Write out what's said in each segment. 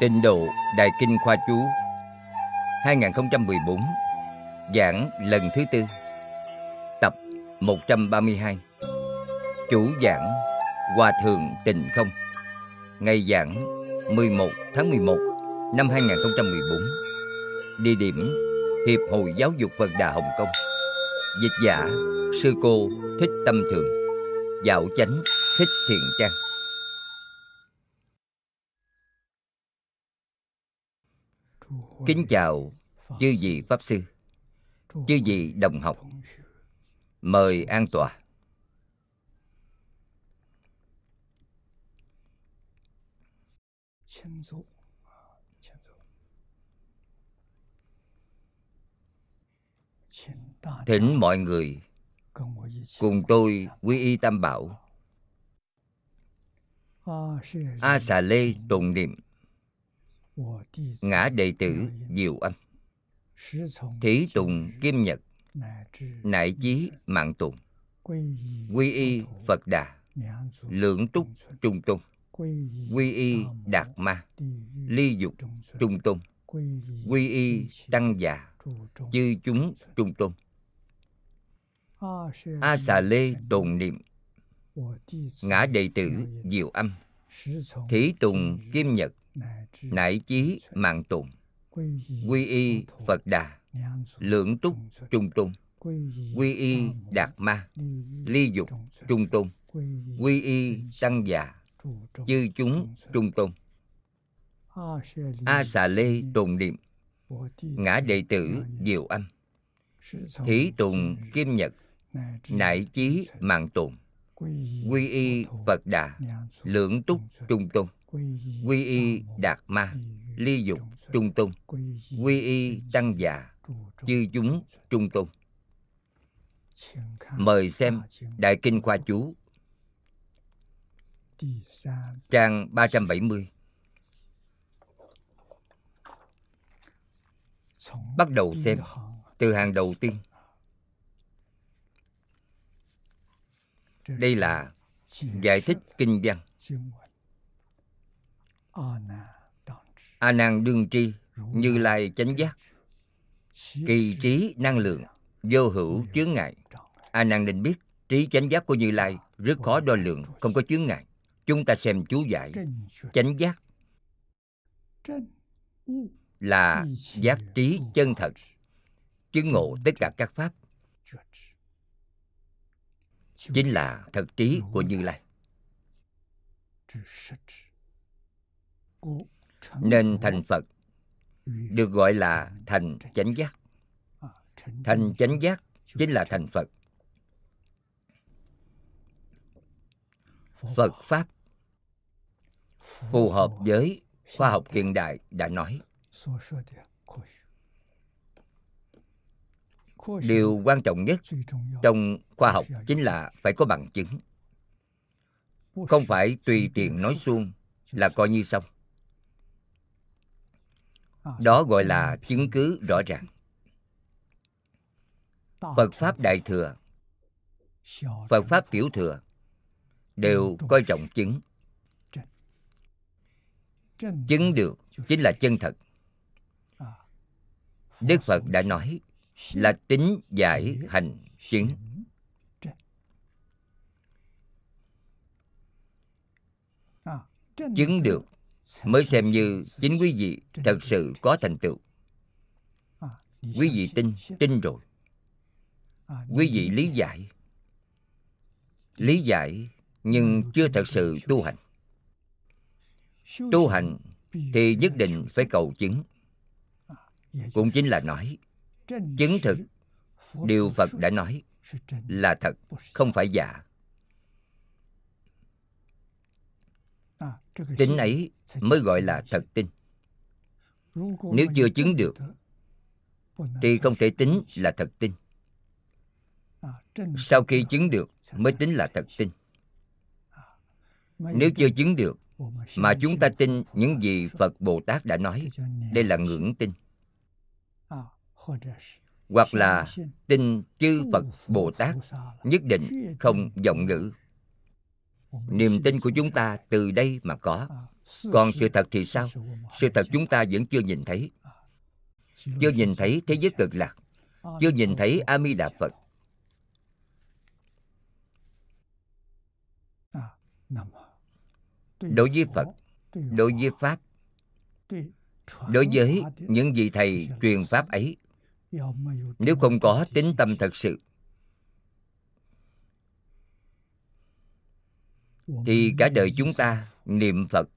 Tịnh độ Đại Kinh Khoa Chú 2014 Giảng lần thứ tư, Tập 132 Chủ giảng, Hòa Thượng Tịnh Không. Ngày giảng 11 tháng 11 năm 2014 Địa điểm, Hiệp hội Giáo dục Phật Đà Hồng Kông. Dịch giả, Sư cô Thích Tâm Thường. Dạo chánh, Thích Thiện Trang. Kính chào chư vị Pháp Sư, chư vị đồng học. Mời an tòa. Thỉnh mọi người cùng tôi quy y tam bảo a xà lê tụng niệm ngã đệ tử diệu âm thí tùng kim nhật. Nại chí mạng tùng. Quy y phật đà. Lượng túc trung tùng quy y đạt ma. Ly dục trung tùng quy y tăng già. Chư chúng trung tùng a xà lê tồn niệm. Ngã đệ tử diệu âm thí tùng, kim nhật, nại chí, mạng tùng, quy y, phật đà, lượng túc, trung tôn quy y, đạt ma, ly dục, trung tôn quy y, tăng già, chư chúng, trung tôn a xà lê tồn niệm, ngã đệ tử diệu âm thí tùng, kim nhật, nại chí, mạng tùng quy y phật đà lượng túc trung tôn. Quy y đạt ma, ly dục trung tôn. Quy y tăng già, chư chúng trung tôn. Mời xem đại kinh khoa chú. Trang 370 bắt đầu xem từ hàng đầu tiên. Đây là giải thích kinh văn a nan đương tri như lai chánh giác. Kỳ trí năng lượng, vô hữu chướng ngại. A nan nên biết trí chánh giác của như lai rất khó đo lượng không có chướng ngại. Chúng ta xem chú giải chánh giác. Là giác trí chân thật, chứng ngộ tất cả các pháp chính là thật trí của như lai. Nên thành phật được gọi là thành chánh giác. Thành chánh giác chính là thành phật. Phật pháp phù hợp với khoa học hiện đại đã nói điều quan trọng nhất trong khoa học chính là phải có bằng chứng. Không phải tùy tiện nói suông là coi như xong. Đó gọi là chứng cứ rõ ràng. Phật pháp đại thừa, phật pháp tiểu thừa đều coi trọng chứng. Chứng được chính là chân thật. Đức phật đã nói là tính giải hành chứng. Chứng được mới xem như chính quý vị thật sự có thành tựu. Quý vị tin tin rồi. Quý vị lý giải. Lý giải nhưng chưa thật sự tu hành. Tu hành thì nhất định phải cầu chứng. Cũng chính là nói chứng thực. Điều phật đã nói là thật, không phải giả. Tính ấy mới gọi là thật tin. Nếu chưa chứng được, thì không thể tính là thật tin. Sau khi chứng được, mới tính là thật tin. Nếu chưa chứng được, mà chúng ta tin những gì phật bồ tát đã nói, đây là ngưỡng tin hoặc là tin chư phật bồ tát nhất định không vọng ngữ. Niềm tin của chúng ta từ đây mà có. Còn sự thật thì sao? Sự thật chúng ta vẫn chưa nhìn thấy. Chưa nhìn thấy thế giới cực lạc. Chưa nhìn thấy a di đà phật. Đối với phật đối với pháp đối với những vị thầy truyền pháp ấy nếu không có tính tâm thật sự thì cả đời chúng ta niệm phật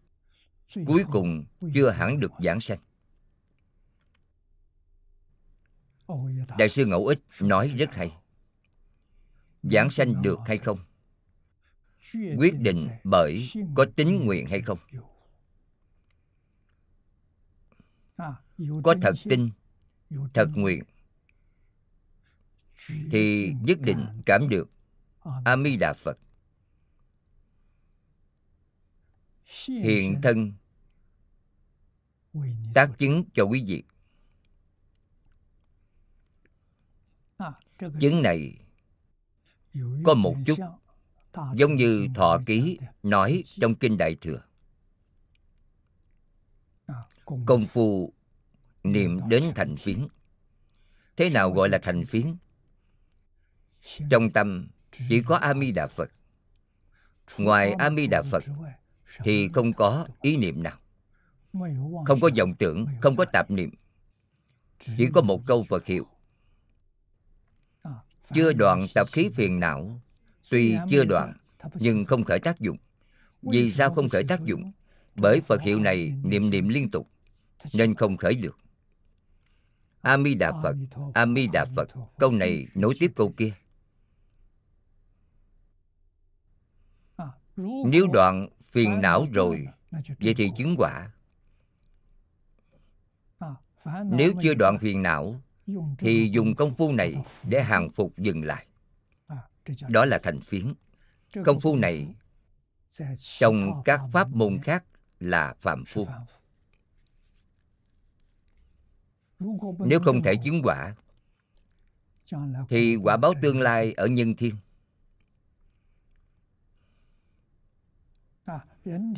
cuối cùng chưa hẳn được giảng sanh. Đại sư ngẫu ích nói rất hay. giảng sanh được hay không? quyết định bởi có tính nguyện hay không? có thật tin thật nguyện. Thì nhất định cảm được. A di đà phật. Hiện thân. Tác chứng cho quý vị. Chứng này có một chút giống như thọ ký nói trong kinh đại thừa. Công phu niệm đến thành phiến. Thế nào gọi là thành phiến? Trong tâm chỉ có a di đà phật. Ngoài a di đà phật thì không có ý niệm nào. Không có vọng tưởng không có tạp niệm. Chỉ có một câu phật hiệu. Chưa đoạn tập khí phiền não tuy chưa đoạn nhưng không khởi tác dụng. Vì sao không khởi tác dụng? Bởi phật hiệu này niệm niệm liên tục nên không khởi được a di đà phật a di đà phật câu này nối tiếp câu kia. Nếu đoạn phiền não rồi vậy thì chứng quả. Nếu chưa đoạn phiền não thì dùng công phu này để hàng phục dừng lại. Đó là thành phiến. Công phu này trong các pháp môn khác là phạm phu nếu không thể chứng quả, thì quả báo tương lai ở nhân thiên.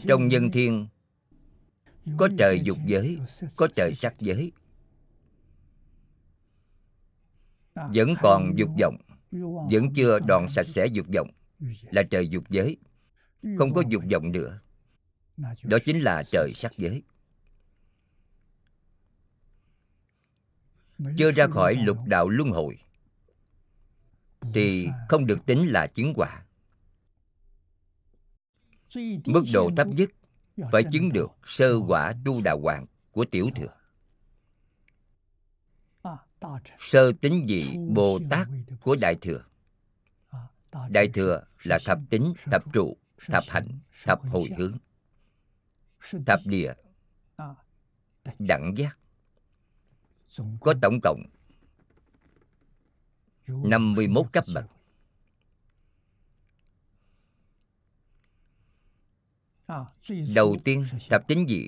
Trong nhân thiên, có trời dục giới, có trời sắc giới. Vẫn còn dục vọng, vẫn chưa đoạn sạch sẽ dục vọng, là trời dục giới. Không có dục vọng nữa. Đó chính là trời sắc giới. Chưa ra khỏi lục đạo luân hồi. Thì không được tính là chứng quả mức độ thấp nhất phải chứng được sơ quả tu đà hoàng của tiểu thừa. Sơ tính vị bồ tát của đại thừa. Đại thừa là thập tính thập trụ thập hạnh thập hồi hướng. Thập địa. Đẳng giác có tổng cộng 51 cấp bậc. Đầu tiên thập tính gì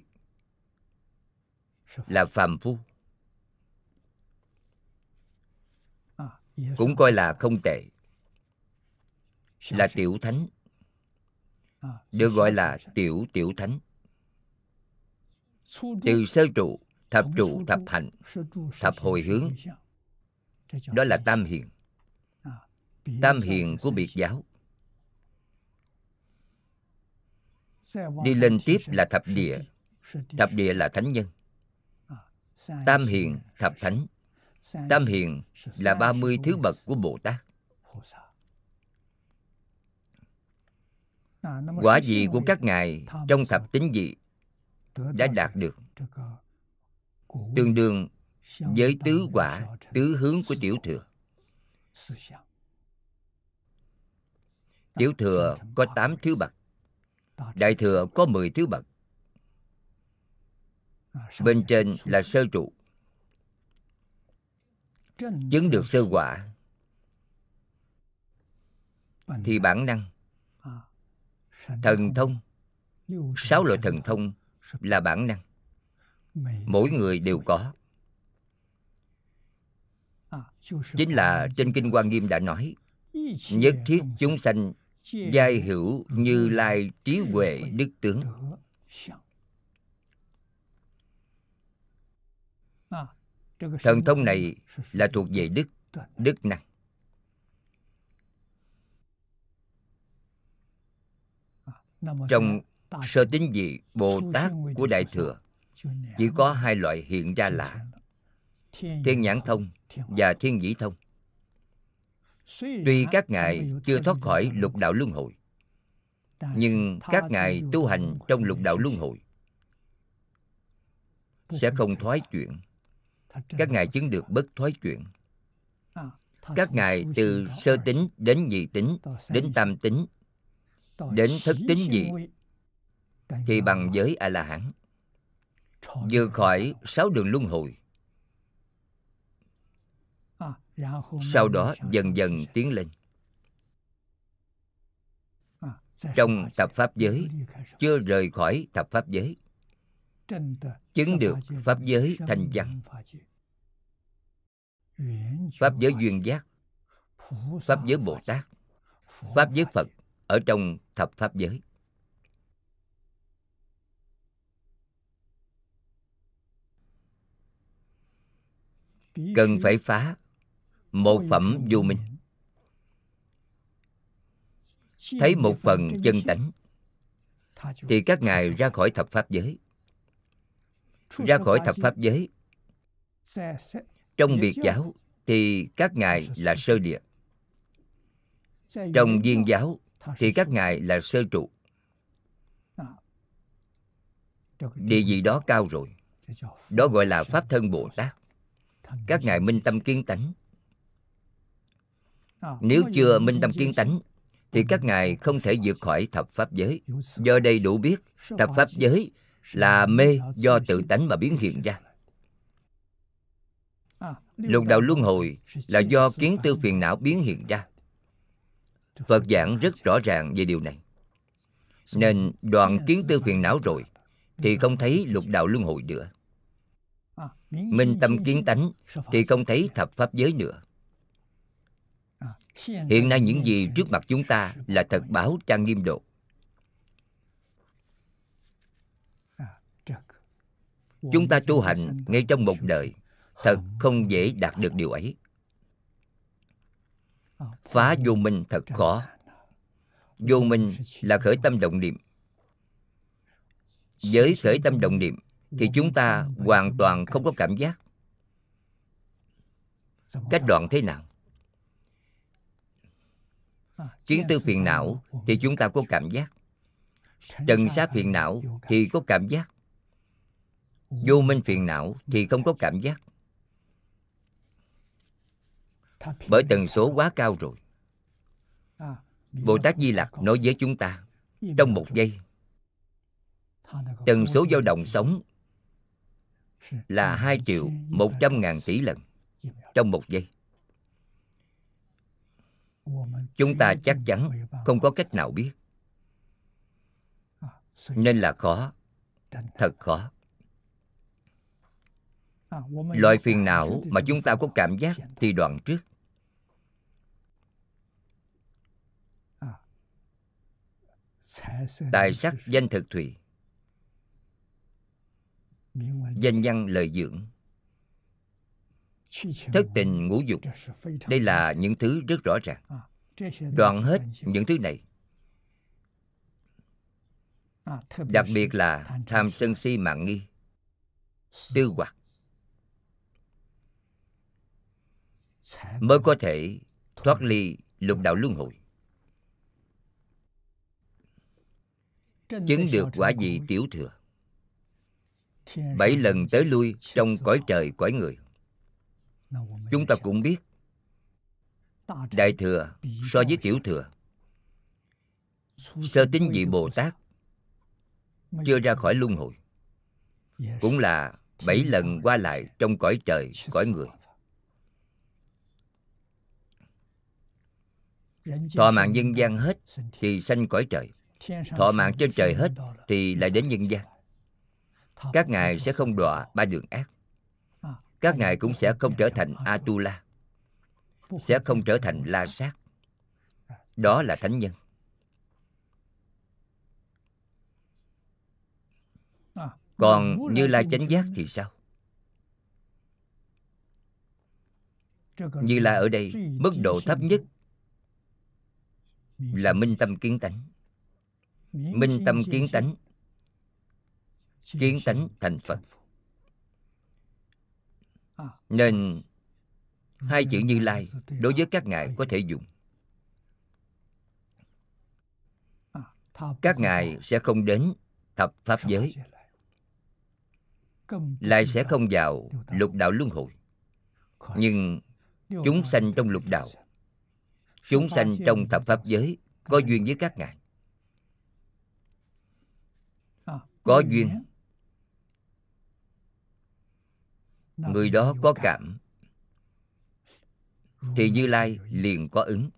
là phàm phu. Cũng coi là không tệ. Là tiểu thánh. Được gọi là tiểu tiểu thánh. Từ sơ trụ thập trụ thập hạnh thập hồi hướng. đó là tam hiền. Tam hiền của biệt giáo. Đi lên tiếp là thập địa. thập địa là thánh nhân. Tam hiền thập thánh. tam hiền là 30 thứ bậc của bồ tát. Quả vị của các ngài trong thập tính vị đã đạt được tương đương với tứ quả tứ hướng của tiểu thừa. tiểu thừa có 8 thứ bậc. Đại thừa có 10 thứ bậc. Bên trên là sơ trụ. Chứng được sơ quả. Thì bản năng. Thần thông. Sáu loại thần thông là bản năng mỗi người đều có. Chính là trên kinh quan nghiêm đã nói nhất thiết chúng sanh giai hữu như lai trí huệ đức tướng. thần thông này là thuộc về đức đức năng. Trong sơ tính dị bồ tát của đại thừa chỉ có hai loại hiện ra là Thiên Nhãn Thông và Thiên Nhĩ Thông. Tuy các ngài chưa thoát khỏi lục đạo luân hồi, nhưng các ngài tu hành trong lục đạo luân hồi sẽ không thoái chuyển. Các ngài chứng được bất thoái chuyển. Các ngài từ sơ tính đến nhị tính, đến tam tính, đến thất tính gì thì bằng giới a la hán vượt khỏi sáu đường luân hồi. Sau đó dần dần tiến lên. Trong thập pháp giới chưa rời khỏi thập pháp giới. Chứng được pháp giới thành văn. pháp giới duyên giác. Pháp giới bồ tát. Pháp giới phật ở trong thập pháp giới cần phải phá một phẩm vô minh. thấy một phần chân tánh thì các ngài ra khỏi thập pháp giới. Ra khỏi thập pháp giới. Trong biệt giáo thì các ngài là sơ địa. Trong viên giáo thì các ngài là sơ trụ. Địa vị đó cao rồi. Đó gọi là pháp thân bồ tát các ngài minh tâm kiến tánh nếu chưa minh tâm kiến tánh thì các ngài không thể vượt khỏi thập pháp giới. Do đây đủ biết thập pháp giới là mê do tự tánh mà biến hiện ra. lục đạo luân hồi là do kiến tư phiền não biến hiện ra. Phật giảng rất rõ ràng về điều này. Nên đoạn kiến tư phiền não rồi thì không thấy lục đạo luân hồi nữa minh tâm kiến tánh thì không thấy thập pháp giới nữa. Hiện nay những gì trước mặt chúng ta là thật báo trang nghiêm độ. Chúng ta tu hành ngay trong một đời, thật không dễ đạt được điều ấy. Phá vô minh thật khó. Vô minh là khởi tâm động niệm. Với khởi tâm động niệm thì chúng ta hoàn toàn không có cảm giác. Cách đoạn thế nào? Kiến tư phiền não thì chúng ta có cảm giác. Trần sát phiền não thì có cảm giác. Vô minh phiền não thì không có cảm giác. Bởi tần số quá cao rồi. Bồ tát di lặc nói với chúng ta, trong một giây, tần số dao động sống là 2 triệu 100 ngàn tỷ lần trong một giây. Chúng ta chắc chắn không có cách nào biết. Nên là khó, thật khó. Loại phiền não mà chúng ta có cảm giác thì đoạn trước. Tài sắc danh thực thủy danh văn lời dưỡng. Thất tình ngũ dục đây là những thứ rất rõ ràng. Đoạn hết những thứ này. Đặc biệt là tham sân si mạng nghi tư hoặc. Mới có thể thoát ly lục đạo luân hồi. Chứng được quả vị tiểu thừa bảy lần tới lui trong cõi trời cõi người. Chúng ta cũng biết, đại thừa so với tiểu thừa, sơ tính vị bồ tát chưa ra khỏi luân hồi, cũng là bảy lần qua lại trong cõi trời cõi người. Thọ mạng nhân gian hết thì sanh cõi trời, thọ mạng trên trời hết thì lại đến nhân gian các ngài sẽ không đọa ba đường ác. Các ngài cũng sẽ không trở thành atula, sẽ không trở thành la sát. Đó là thánh nhân. Còn như lai chánh giác thì sao? Như la ở đây, Mức độ thấp nhất Là minh tâm kiến tánh. Minh tâm kiến tánh Kiến tánh thành Phật. Nên, Hai chữ Như Lai Đối với các ngài có thể dùng. Các ngài sẽ không đến thập pháp giới. Lại sẽ không vào lục đạo luân hồi. Nhưng chúng sanh trong lục đạo, Chúng sanh trong thập pháp giới Có duyên với các ngài. Có duyên Người đó có cảm. Thì Như Lai liền có ứng.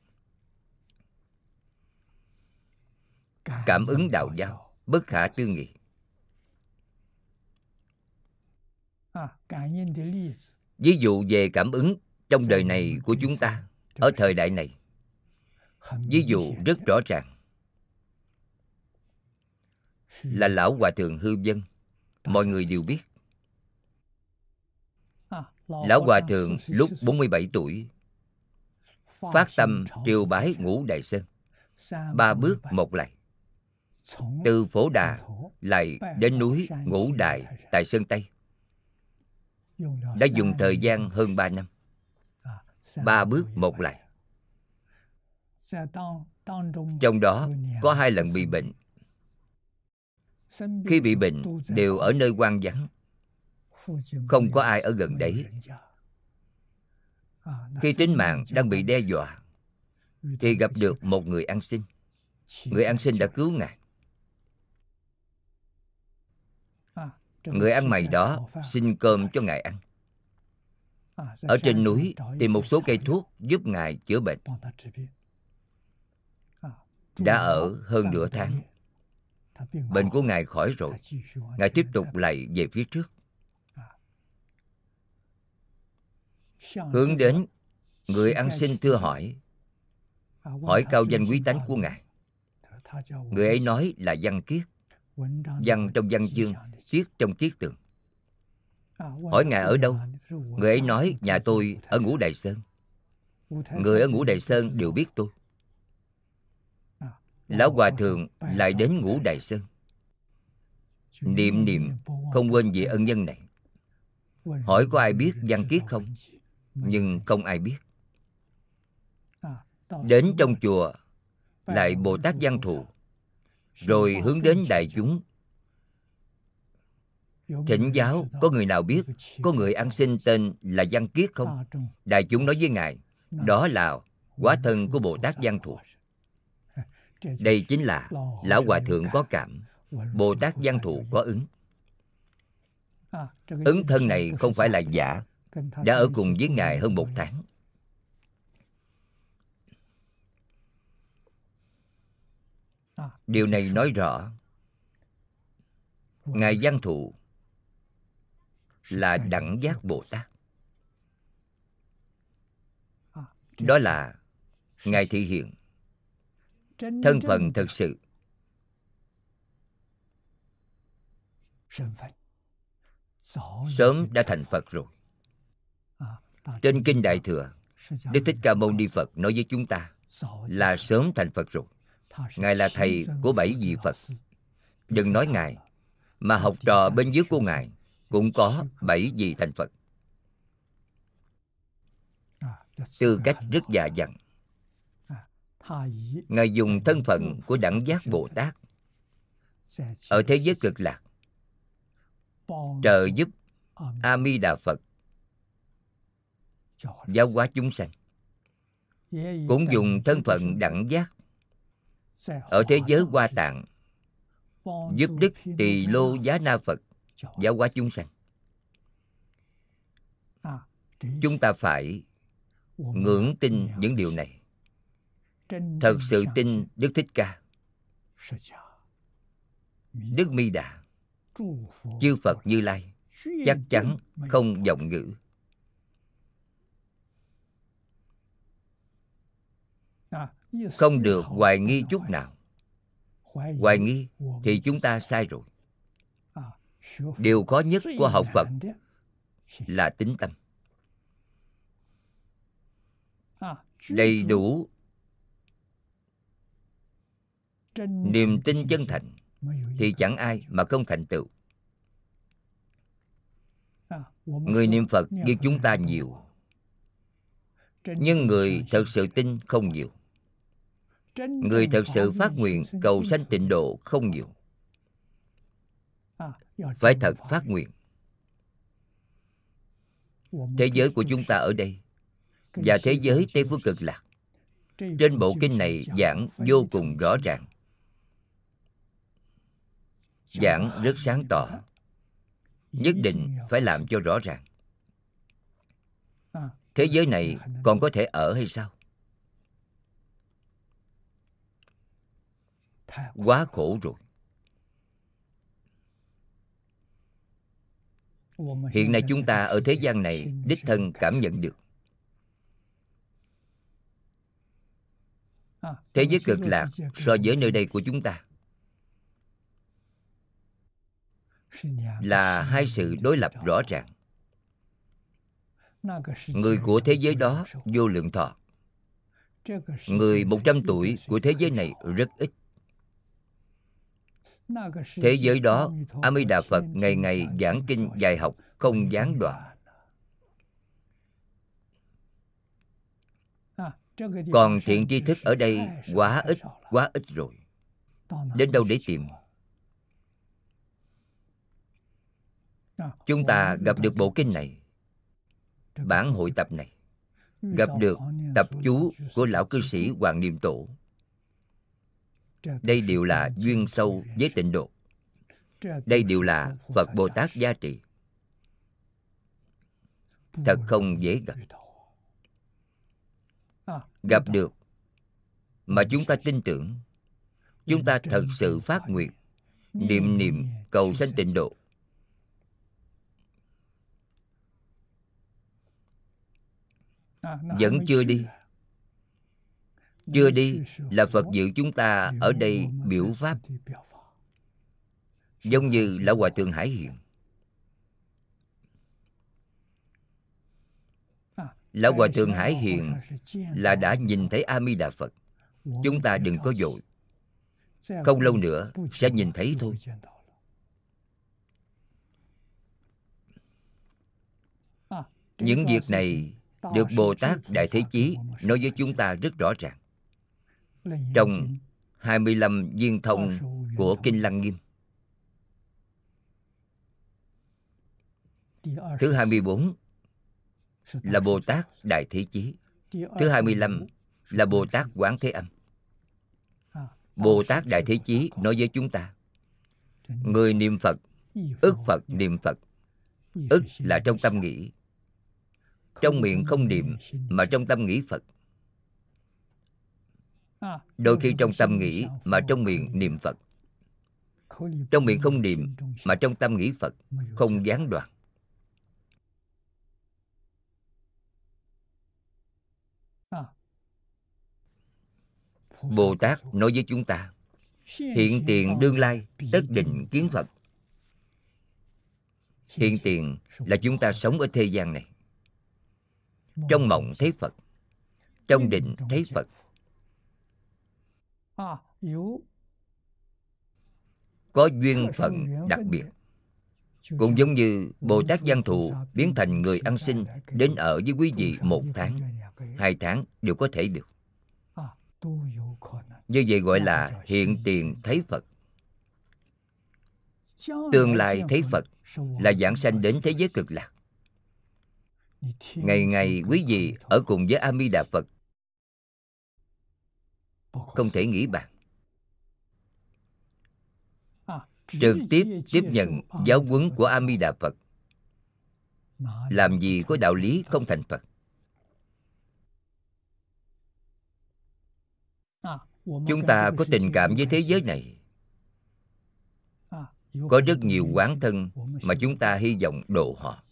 Cảm ứng đạo giáo Bất khả tư nghị. Ví dụ về cảm ứng trong đời này của chúng ta ở thời đại này. Ví dụ rất rõ ràng. Là lão hòa thượng hư dân mọi người đều biết lão hòa thượng lúc 47 tuổi phát tâm triều bái ngũ đại sơn. Ba bước một lại. Từ phổ đà lại đến núi ngũ đại tại sơn tây. Đã dùng thời gian hơn ba năm. Ba bước một lại. Trong đó có hai lần bị bệnh. Khi bị bệnh đều ở nơi quan vắng không có ai ở gần đấy. Khi tính mạng đang bị đe dọa, thì gặp được một người ăn xin. Người ăn xin đã cứu ngài. Người ăn mày đó xin cơm cho ngài ăn. Ở trên núi tìm một số cây thuốc giúp ngài chữa bệnh. Đã ở hơn nửa tháng, bệnh của ngài khỏi rồi. Ngài tiếp tục lại về phía trước. Hướng đến người ăn xin thưa hỏi. Hỏi cao danh quý tánh của ngài. Người ấy nói là văn kiết văn trong văn chương kiết trong kiết tường. Hỏi ngài ở đâu? người ấy nói nhà tôi ở ngũ đại sơn. Người ở ngũ đại sơn đều biết tôi. Lão hòa thượng lại đến ngũ đại sơn. Niệm niệm không quên về ân nhân này. hỏi có ai biết văn kiết không nhưng không ai biết. Đến trong chùa lại bồ tát văn thù rồi hướng đến đại chúng. thỉnh giáo có người nào biết có người ăn xin tên là văn kiết không? Đại chúng nói với ngài đó là quá thân của bồ tát văn thù đây chính là lão hòa thượng có cảm. Bồ tát văn thù có ứng. Ứng thân này không phải là giả đã ở cùng với ngài hơn một tháng. Điều này nói rõ. Ngài văn thụ là đẳng giác bồ tát. Đó là ngài thị hiện thân phận thật sự. Sớm đã thành phật rồi trên kinh đại thừa, đức thích ca mâu ni phật nói với chúng ta là sớm thành phật rồi. Ngài là thầy của bảy vị phật. Đừng nói ngài, mà học trò bên dưới của ngài cũng có bảy vị thành phật. Tư cách rất già dặn. Ngài dùng thân phận của đẳng giác bồ tát ở thế giới cực lạc, trợ giúp a di đà phật giáo hóa chúng sanh. Cũng dùng thân phận đẳng giác ở thế giới hoa tạng giúp đức tỳ lô giá na phật giáo hóa chúng sanh. Chúng ta phải ngưỡng tin những điều này. Thật sự tin đức thích ca. Đức mi đà chư phật như lai chắc chắn không vọng ngữ không được hoài nghi chút nào. Hoài nghi thì chúng ta sai rồi. Điều khó nhất của học phật là tính tâm. Đầy đủ niềm tin chân thành thì chẳng ai mà không thành tựu. Người niệm phật như chúng ta nhiều nhưng người thật sự tin không nhiều. Người thật sự phát nguyện cầu sanh tịnh độ không nhiều. Phải thật phát nguyện. thế giới của chúng ta ở đây và thế giới tây phương cực lạc. Trên bộ kinh này giảng vô cùng rõ ràng. Giảng rất sáng tỏ. nhất định phải làm cho rõ ràng thế giới này còn có thể ở hay sao? Quá khổ rồi. Hiện nay chúng ta ở thế gian này đích thân cảm nhận được. Thế giới cực lạc so với nơi đây của chúng ta là hai sự đối lập rõ ràng người của thế giới đó vô lượng thọ. Người 100 tuổi của thế giới này rất ít. Thế giới đó, a di đà phật ngày ngày giảng kinh dạy học không gián đoạn. Còn thiện tri thức ở đây quá ít quá ít rồi. Đến đâu để tìm? Chúng ta gặp được bộ kinh này bản hội tập này gặp được tập chú của lão cư sĩ hoàng niệm tổ. Đây đều là duyên sâu với tịnh độ. Đây đều là phật bồ tát gia trị. Thật không dễ gặp. gặp được mà chúng ta tin tưởng. chúng ta thật sự phát nguyện niệm niệm cầu sanh tịnh độ vẫn chưa đi. chưa đi là phật dự chúng ta ở đây biểu pháp. giống như lão hòa thượng hải hiền. Lão hòa thượng hải hiền là đã nhìn thấy a di đà phật chúng ta đừng có dội. Không lâu nữa sẽ nhìn thấy thôi. những việc này được bồ tát đại thế chí nói với chúng ta rất rõ ràng. Trong 25 viên thông của Kinh Lăng Nghiêm. Thứ 24 là Bồ Tát Đại Thế Chí. Thứ 25 là Bồ Tát Quán Thế Âm. Bồ Tát Đại Thế Chí nói với chúng ta Người niệm Phật, ức Phật niệm Phật Ức là trong tâm nghĩ trong miệng không niệm, Mà trong tâm nghĩ Phật. Đôi khi trong tâm nghĩ, mà trong miệng niệm phật. Trong miệng không niệm, mà trong tâm nghĩ phật, không gián đoạn. Bồ tát nói với chúng ta, hiện tiền đương lai, tất định kiến phật. Hiện tiền là chúng ta sống ở thế gian này trong mộng thấy phật. Trong định thấy phật. Có duyên phận đặc biệt. cũng giống như bồ tát văn thù biến thành người ăn xin đến ở với quý vị một tháng hai tháng đều có thể được. Như vậy gọi là hiện tiền thấy phật. Tương lai thấy phật là giảng sanh đến thế giới cực lạc ngày ngày quý vị ở cùng với a mi đà phật. Không thể nghĩ bàn. Trực tiếp tiếp nhận giáo huấn của a mi đà phật. Làm gì có đạo lý không thành phật. Chúng ta có tình cảm với thế giới này có rất nhiều quán thân mà chúng ta hy vọng độ họ.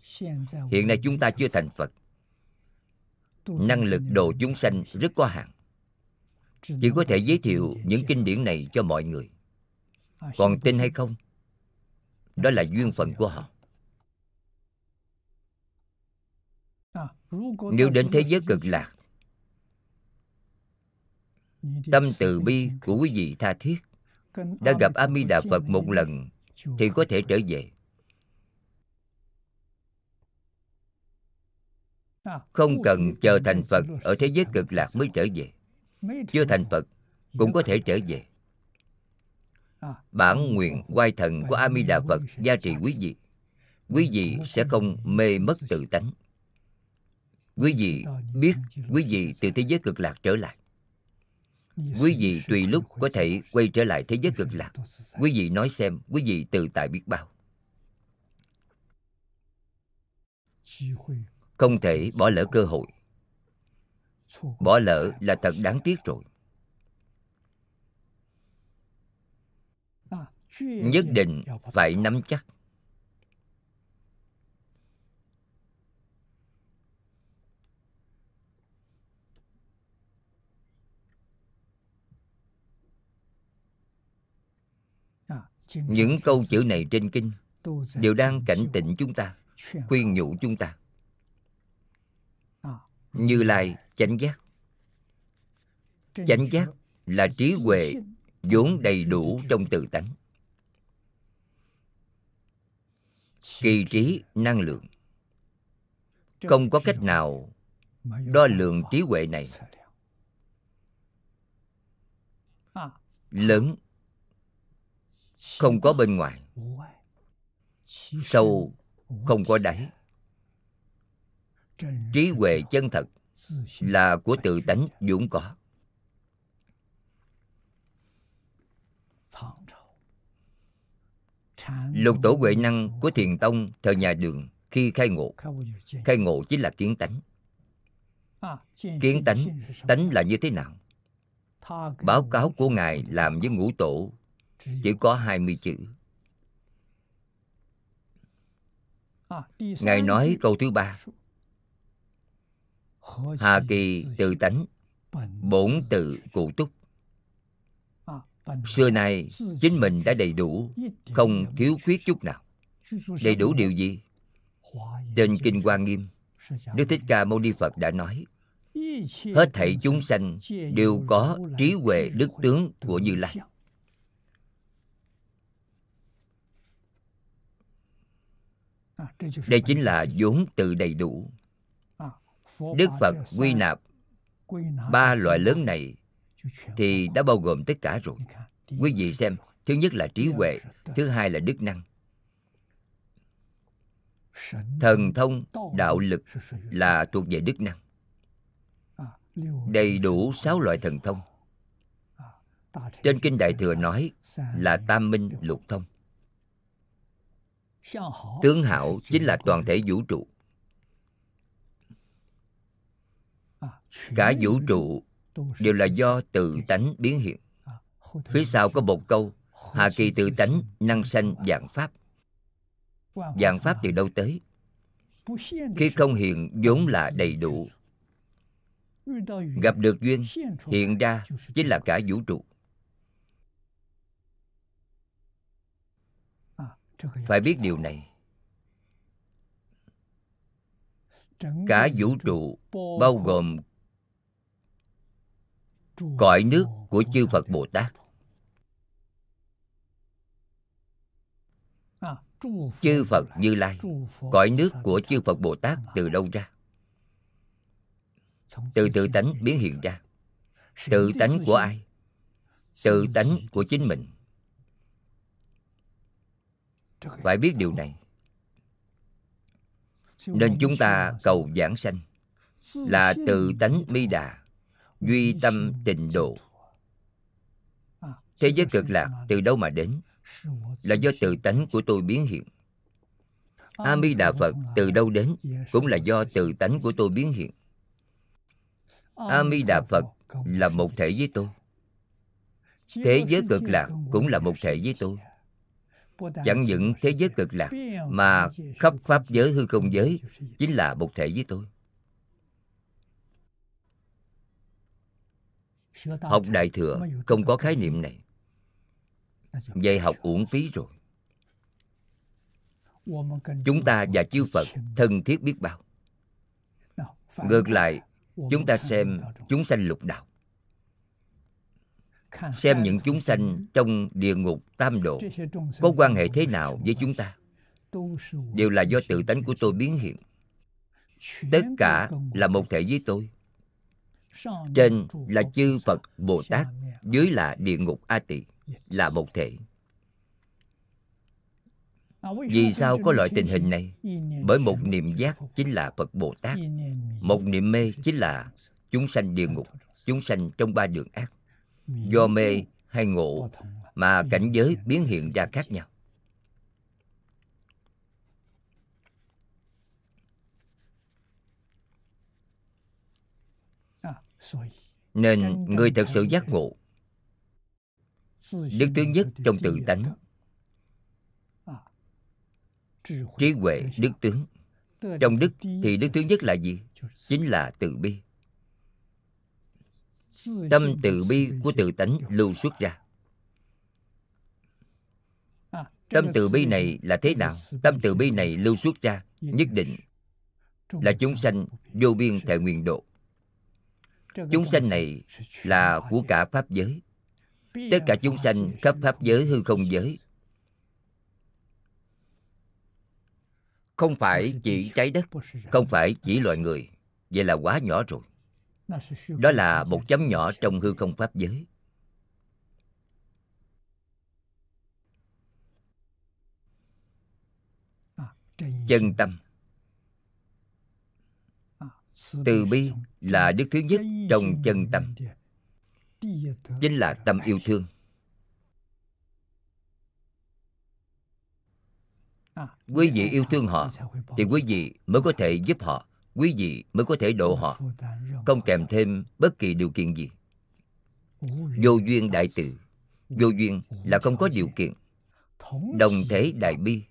Hiện nay chúng ta chưa thành phật. Năng lực độ chúng sanh rất có hạn. Chỉ có thể giới thiệu những kinh điển này cho mọi người. Còn tin hay không? Đó là duyên phận của họ. Nếu đến thế giới cực lạc, tâm từ bi của quý vị tha thiết. Đã gặp a di đà phật một lần thì có thể trở về. Không cần chờ thành phật ở thế giới cực lạc mới trở về. Chưa thành phật cũng có thể trở về. Bản nguyện quay thần của a di đà phật gia trì quý vị. Quý vị sẽ không mê mất tự tánh. Quý vị biết quý vị từ thế giới cực lạc trở lại quý vị tùy lúc có thể quay trở lại thế giới cực lạc. quý vị nói xem quý vị từ tại biết bao. Không thể bỏ lỡ cơ hội. Bỏ lỡ là thật đáng tiếc rồi. Nhất định phải nắm chắc những câu chữ này trên kinh đều đang cảnh tỉnh chúng ta, khuyên nhủ chúng ta. Như lai chánh giác. Chánh giác là trí huệ vốn đầy đủ trong tự tánh. Kỳ trí năng lượng. Không có cách nào đo lường trí huệ này. Lớn không có bên ngoài. Sâu không có đáy. Trí huệ chân thật là của tự tánh vốn có. Lục tổ huệ năng của thiền tông thời nhà đường khi khai ngộ. Khai ngộ chính là kiến tánh. Kiến tánh tánh là như thế nào? Báo cáo của ngài làm với ngũ tổ chỉ có 20 chữ. Ngài nói câu thứ ba Hà kỳ tự tánh, Bổn tự cụ túc Xưa nay, chính mình đã đầy đủ, Không thiếu khuyết chút nào Đầy đủ điều gì? Trên Kinh Hoa Nghiêm, Đức Thích Ca Mâu Ni Phật đã nói, Hết thảy chúng sanh đều có trí huệ đức tướng của Như Lai đây chính là vốn từ đầy đủ. Đức phật quy nạp ba loại lớn này thì đã bao gồm tất cả rồi. Quý vị xem thứ nhất là trí huệ thứ hai là đức năng. Thần thông đạo lực là thuộc về đức năng. Đầy đủ sáu loại thần thông. Trên kinh đại thừa nói là tam minh lục thông tướng hảo chính là toàn thể vũ trụ. Cả vũ trụ đều là do tự tánh biến hiện. Phía sau có một câu hà kỳ tự tánh năng sanh dạng pháp. Dạng pháp từ đâu tới? Khi không hiện vốn là đầy đủ. gặp được duyên hiện ra chính là cả vũ trụ phải biết điều này. Cả vũ trụ bao gồm cõi nước của chư phật bồ tát. Chư phật như lai cõi nước của chư phật bồ tát từ đâu ra? Từ tự tánh biến hiện ra. Tự tánh của ai? Tự tánh của chính mình phải biết điều này. Nên chúng ta cầu giảng sanh là tự tánh mi đà, duy tâm tịnh độ. Thế giới cực lạc từ đâu mà đến? Là do tự tánh của tôi biến hiện. A di đà phật từ đâu đến cũng là do từ tánh của tôi biến hiện. A di đà phật là một thể với tôi. Thế giới cực lạc cũng là một thể với tôi chẳng những thế giới cực lạc, mà khắp pháp giới hư không giới chính là một thể với tôi học đại thừa không có khái niệm này. Vậy học uổng phí rồi. Chúng ta và chư phật thân thiết biết bao. Ngược lại, chúng ta xem chúng sanh lục đạo xem những chúng sanh trong địa ngục tam độ. Có quan hệ thế nào với chúng ta? Đều là do tự tánh của tôi biến hiện. tất cả là một thể với tôi. Trên là chư phật bồ tát dưới là địa ngục a tỳ là một thể. Vì sao có loại tình hình này? bởi một niệm giác chính là phật bồ tát. một niệm mê chính là chúng sanh địa ngục chúng sanh trong ba đường ác do mê hay ngộ mà cảnh giới biến hiện ra khác nhau. Nên người thật sự giác ngộ. Đức thứ nhất trong tự tánh. Trí huệ đức tướng. Trong đức thì đức thứ nhất là gì? Chính là từ bi tâm từ bi của tự tánh lưu xuất ra. Tâm từ bi này là thế nào? Tâm từ bi này lưu xuất ra nhất định là chúng sanh vô biên thể nguyện độ. Chúng sanh này là của cả pháp giới. Tất cả chúng sanh khắp pháp giới hư không giới. Không phải chỉ trái đất không phải chỉ loài người. Vậy là quá nhỏ rồi đó là một chấm nhỏ trong hư không pháp giới. Chân tâm. Từ bi là đức thứ nhất trong chân tâm. chính là tâm yêu thương. Quý vị yêu thương họ thì quý vị mới có thể giúp họ quý vị mới có thể độ họ, không kèm thêm bất kỳ điều kiện gì. Vô duyên đại từ. Vô duyên là không có điều kiện. Đồng thể đại bi.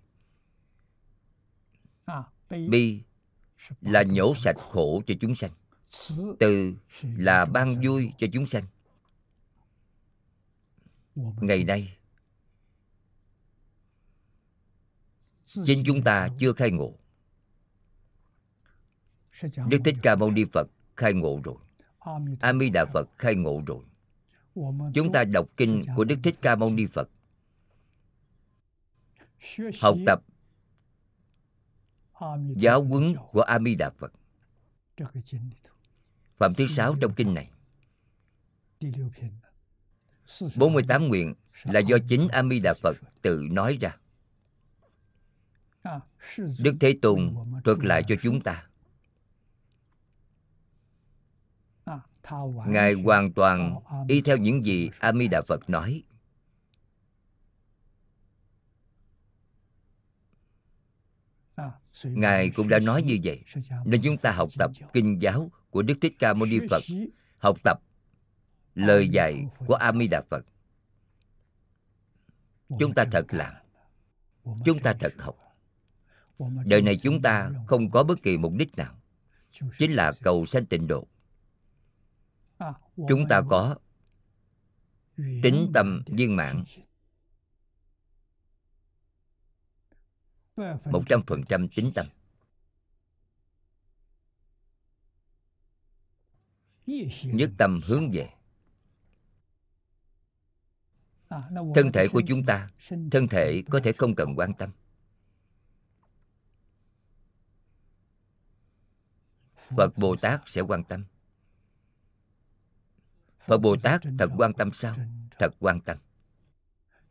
Bi là nhổ sạch khổ cho chúng sanh. Từ là ban vui cho chúng sanh. Ngày nay chính chúng ta chưa khai ngộ đức thích ca mâu ni phật khai ngộ rồi. A di đà phật khai ngộ rồi. Chúng ta đọc kinh của đức thích ca mâu ni phật. Học tập giáo huấn của a di đà phật. Phẩm thứ sáu trong kinh này. 48 nguyện là do chính A Di Đà Phật tự nói ra. Đức Thế Tôn thuật lại cho chúng ta. Ngài hoàn toàn y theo những gì A Di Đà Phật nói. Ngài cũng đã nói như vậy. Nên chúng ta học tập kinh giáo của Đức Thích Ca Mâu Ni Phật, Học tập lời dạy của A Di Đà Phật. Chúng ta thật làm chúng ta thật học. Đời này chúng ta không có bất kỳ mục đích nào, chính là cầu sanh tịnh độ chúng ta có tính tâm viên mãn. Một trăm phần trăm tính tâm. Nhất tâm hướng về thân thể của chúng ta. thân thể có thể không cần quan tâm. Phật bồ tát sẽ quan tâm phật bồ tát thật quan tâm sao? Thật quan tâm.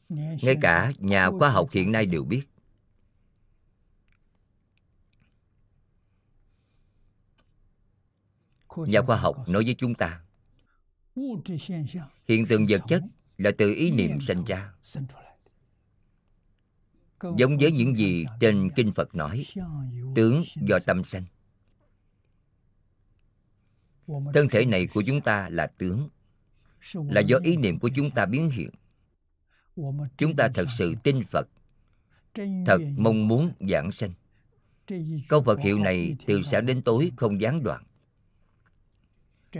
Ngay cả nhà khoa học hiện nay đều biết. Nhà khoa học nói với chúng ta, hiện tượng vật chất là từ ý niệm sinh ra. Giống với những gì trên kinh phật nói, tướng do tâm sanh. Thân thể này của chúng ta là tướng là do ý niệm của chúng ta biến hiện. Chúng ta thật sự tin phật, thật mong muốn giảng sanh. Câu phật hiệu này từ sáng đến tối không gián đoạn.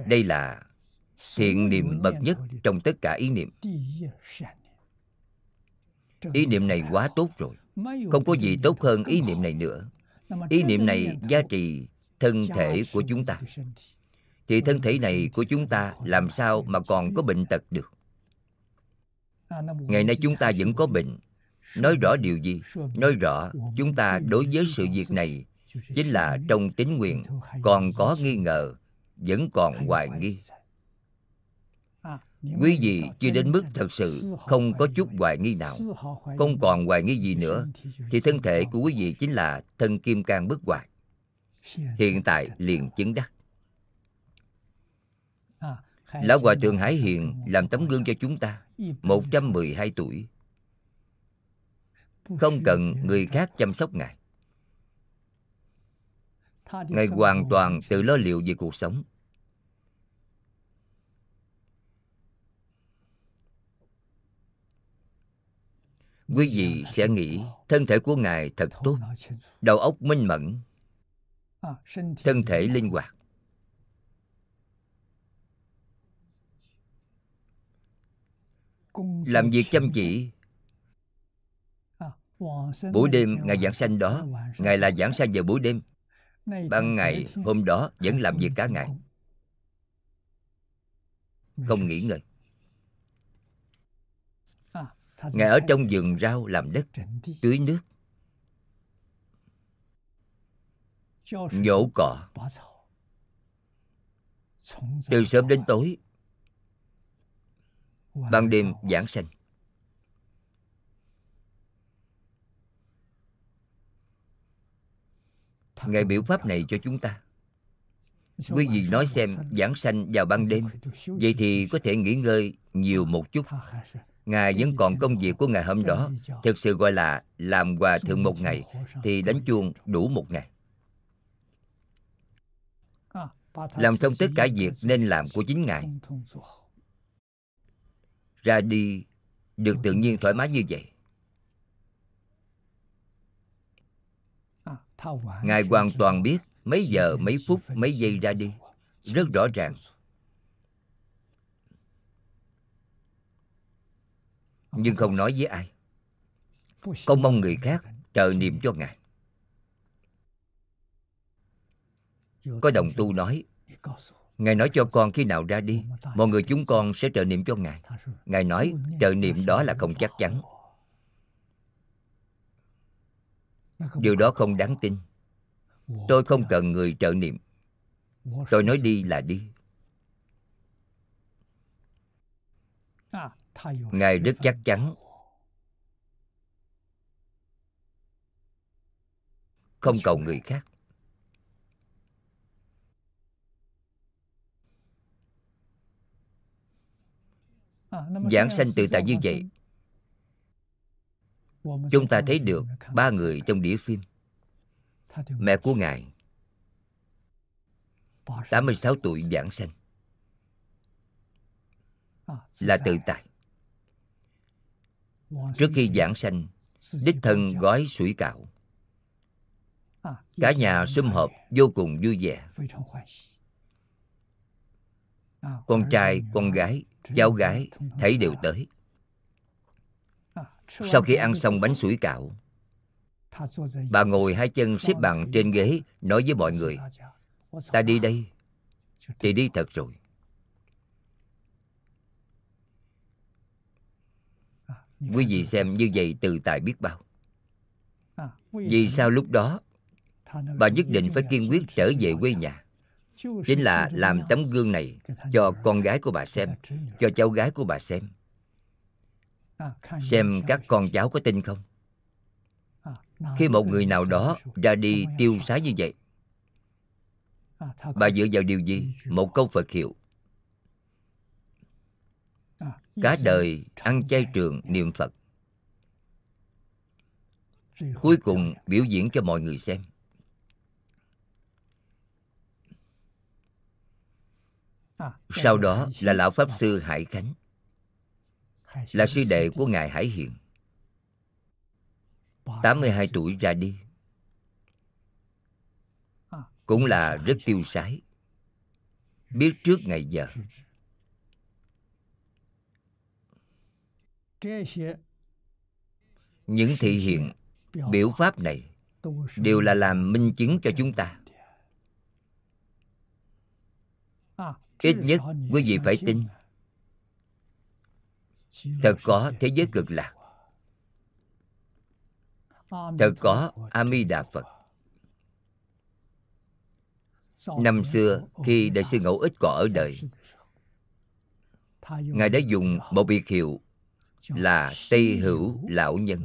Đây là thiện niệm bậc nhất trong tất cả ý niệm. Ý niệm này quá tốt rồi. Không có gì tốt hơn ý niệm này nữa. Ý niệm này giá trị thân thể của chúng ta thì thân thể này của chúng ta làm sao mà còn có bệnh tật được? Ngày nay chúng ta vẫn có bệnh. Nói rõ điều gì? Nói rõ, chúng ta đối với sự việc này chính là trong tính nguyện, còn có nghi ngờ, vẫn còn hoài nghi. Quý vị chưa đến mức thật sự không có chút hoài nghi nào, không còn hoài nghi gì nữa, thì thân thể của quý vị chính là thân kim cang bất hoại. Hiện tại liền chứng đắc. Lão Hòa Thượng Hải Hiền làm tấm gương cho chúng ta 112 tuổi. Không cần người khác chăm sóc Ngài. Ngài hoàn toàn tự lo liệu về cuộc sống. Quý vị sẽ nghĩ thân thể của Ngài thật tốt Đầu óc minh mẫn Thân thể linh hoạt Làm việc chăm chỉ. Buổi đêm ngày giảng sanh đó. Ngài là giảng sanh vào buổi đêm. Ban ngày, hôm đó, vẫn làm việc cả ngày. Không nghỉ ngơi. Ngài ở trong vườn rau làm đất, Tưới nước. Nhổ cỏ. Từ sớm đến tối Ban đêm giảng sanh. Ngài biểu pháp này cho chúng ta. Quý vị nói xem giảng sanh vào ban đêm Vậy thì có thể nghỉ ngơi nhiều một chút. Ngài vẫn còn công việc của Ngài hôm đó Thực sự gọi là làm hòa thượng một ngày Thì đánh chuông đủ một ngày. Làm xong tất cả việc nên làm của chính Ngài Ra đi được tự nhiên thoải mái như vậy. Ngài hoàn toàn biết mấy giờ, mấy phút, mấy giây ra đi. Rất rõ ràng. Nhưng không nói với ai. Không mong người khác trợ niệm cho Ngài. Có đồng tu nói Ngài nói cho con khi nào ra đi Mọi người chúng con sẽ trợ niệm cho Ngài. Ngài nói trợ niệm đó là không chắc chắn. Điều đó không đáng tin. Tôi không cần người trợ niệm. Tôi nói đi là đi. Ngài rất chắc chắn. Không cầu người khác Giảng sanh tự tại như vậy Chúng ta thấy được ba người trong đĩa phim. Mẹ của Ngài 86 tuổi giảng sanh. Là tự tại. Trước khi giảng sanh Đích thân gói sủi cạo Cả nhà sum họp vô cùng vui vẻ. Con trai, con gái, cháu gái, Thấy đều tới. Sau khi ăn xong bánh sủi cạo Bà ngồi hai chân xếp bằng trên ghế, Nói với mọi người, Ta đi đây, Thì đi thật rồi. Quý vị xem như vậy từ tài biết bao. Vì sao lúc đó, Bà nhất định phải kiên quyết trở về quê nhà? Chính là làm tấm gương này Cho con gái của bà xem Cho cháu gái của bà xem. Xem các con cháu có tin không? Khi một người nào đó ra đi tiêu xá như vậy Bà dựa vào điều gì? Một câu Phật hiệu. Cả đời ăn chay trường niệm Phật. Cuối cùng biểu diễn cho mọi người xem Sau đó là Lão Pháp Sư Hải Khánh, Là sư đệ của Ngài Hải Hiền. 82 tuổi ra đi, Cũng là rất tiêu sái, Biết trước ngày giờ. Những thị hiện biểu pháp này đều là làm minh chứng cho chúng ta ít nhất quý vị phải tin. Thật có thế giới cực lạc. Thật có a di đà phật. Năm xưa khi đại sư ngẫu ích còn ở đời, ngài đã dùng một biệt hiệu là tây hữu lão nhân.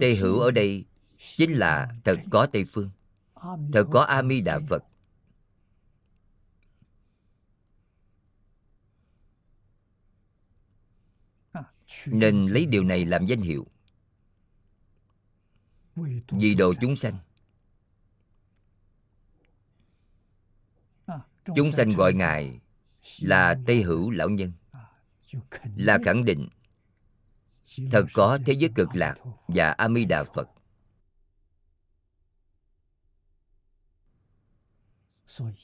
Tây hữu ở đây chính là thật có tây phương thật có a di đà phật nên lấy điều này làm danh hiệu. Vì độ chúng sanh. Chúng sanh gọi ngài là tây hữu lão nhân. Là khẳng định thật có thế giới cực lạc và a di đà phật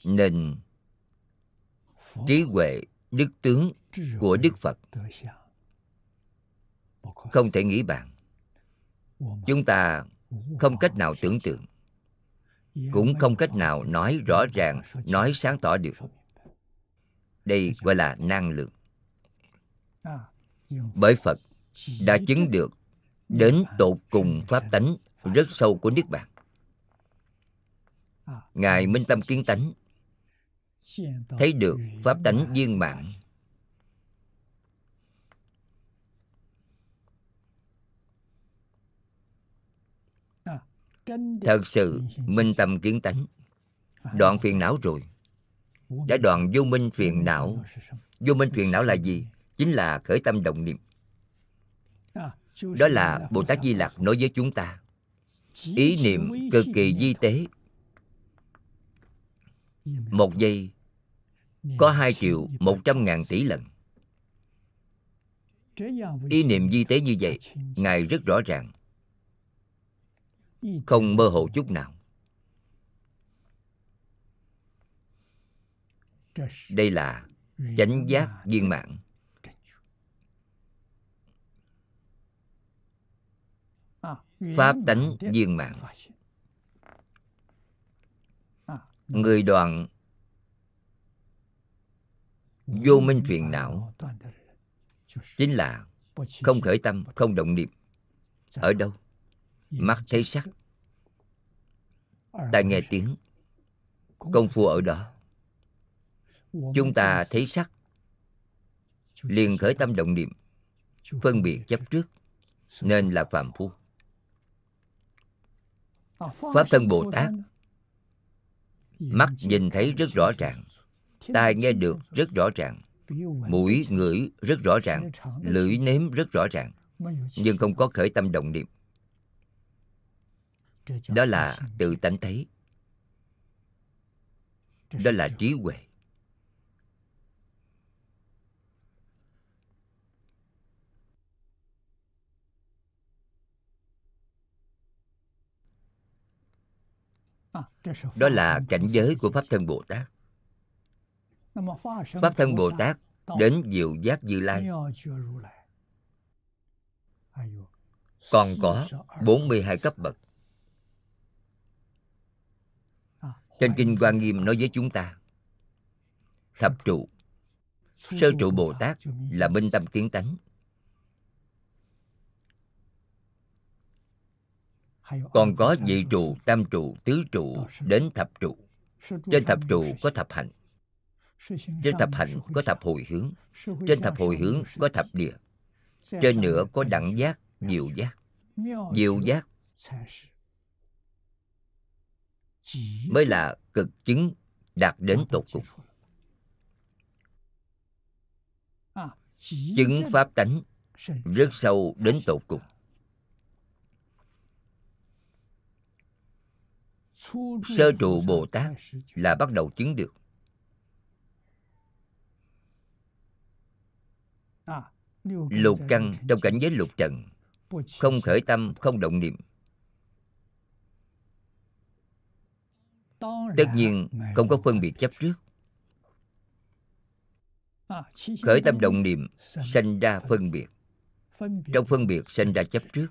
nên trí huệ đức tướng của đức phật không thể nghĩ bàn. Chúng ta không cách nào tưởng tượng cũng không cách nào nói rõ ràng nói sáng tỏ được. Đây gọi là năng lượng. Bởi phật đã chứng được đến tột cùng pháp tánh rất sâu của niết bàn ngài minh tâm kiến tánh. Thấy được pháp tánh viên mãn. Thật sự, minh tâm kiến tánh. Đoạn phiền não rồi. Đã đoạn vô minh phiền não. Vô minh phiền não là gì? Chính là khởi tâm động niệm. Đó là bồ tát di lặc nói với chúng ta. Ý niệm cực kỳ di tế một giây có hai triệu một trăm ngàn tỷ lần. Ý niệm di tế như vậy ngài rất rõ ràng. Không mơ hồ chút nào. Đây là chánh giác viên mãn. pháp tánh viên mãn người đoạn vô minh phiền não chính là không khởi tâm, không động niệm. Ở đâu? Mắt thấy sắc. Tai nghe tiếng. Công phu ở đó. Chúng ta thấy sắc. Liền khởi tâm động niệm. Phân biệt chấp trước. Nên là phạm phu. Pháp thân bồ tát mắt nhìn thấy rất rõ ràng. Tai nghe được rất rõ ràng. Mũi, ngửi rất rõ ràng. Lưỡi nếm rất rõ ràng. Nhưng không có khởi tâm động niệm. Đó là tự tánh thấy. Đó là trí huệ. Đó là cảnh giới của pháp thân bồ tát. Pháp thân bồ tát đến diệu giác như lai. Còn có 42 cấp bậc. Trên kinh quan nghiêm nói với chúng ta thập trụ. Sơ trụ bồ tát là minh tâm kiến tánh còn có vị trụ tam trụ tứ trụ đến thập trụ trên thập trụ có thập hạnh trên thập hạnh có thập hồi hướng trên thập hồi hướng có thập địa trên nữa có đẳng giác diệu giác diệu giác mới là cực chứng đạt đến tột cùng chứng pháp tánh rất sâu đến tột cùng sơ trụ bồ tát là bắt đầu chứng được. Lục căn trong cảnh giới lục trần, không khởi tâm, không động niệm. Tất nhiên, không có phân biệt chấp trước. Khởi tâm động niệm, sanh ra phân biệt. Trong phân biệt sanh ra chấp trước.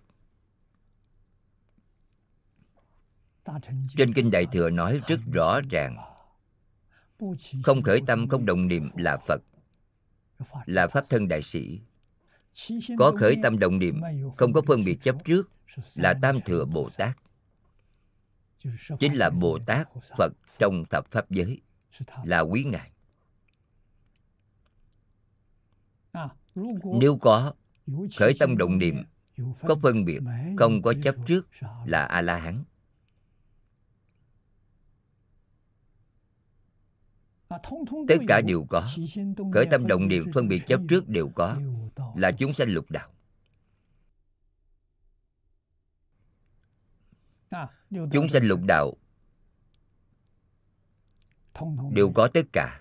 Trên kinh đại thừa nói rất rõ ràng. không khởi tâm không động niệm là phật là pháp thân đại sĩ. Có khởi tâm động niệm không có phân biệt chấp trước là tam thừa bồ tát. Chính là bồ tát phật trong thập pháp giới là quý ngài. Nếu có khởi tâm động niệm có phân biệt không có chấp trước là a la hán tất cả đều có. khởi tâm động niệm phân biệt chấp trước đều có. là chúng sanh lục đạo. Chúng sanh lục đạo đều có tất cả.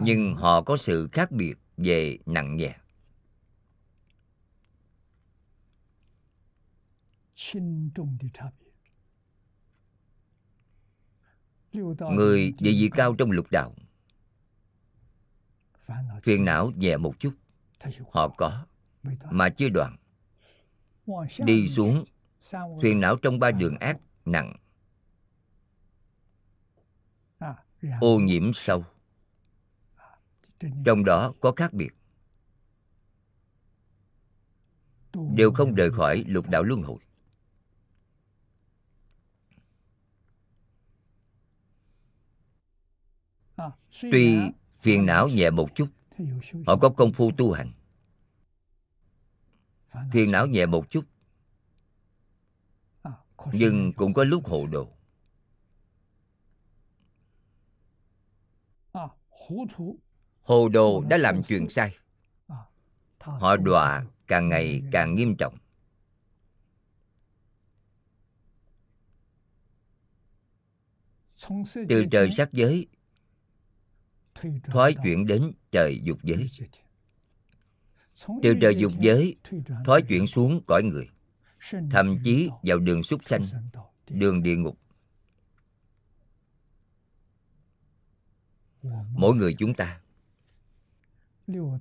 Nhưng họ có sự khác biệt về nặng nhẹ người địa vị cao trong lục đạo. Phiền não nhẹ một chút. Họ có mà chưa đoạn. Đi xuống phiền não trong ba đường ác nặng. Ô nhiễm sâu. Trong đó có khác biệt. Đều không rời khỏi lục đạo luân hồi tuy phiền não nhẹ một chút họ có công phu tu hành. Phiền não nhẹ một chút nhưng cũng có lúc hồ đồ. Hồ đồ đã làm chuyện sai. Họ đọa càng ngày càng nghiêm trọng. Từ trời sắc giới thoái chuyển đến trời dục giới. Từ trời dục giới thoái chuyển xuống cõi người. Thậm chí vào đường súc sanh đường địa ngục. Mỗi người chúng ta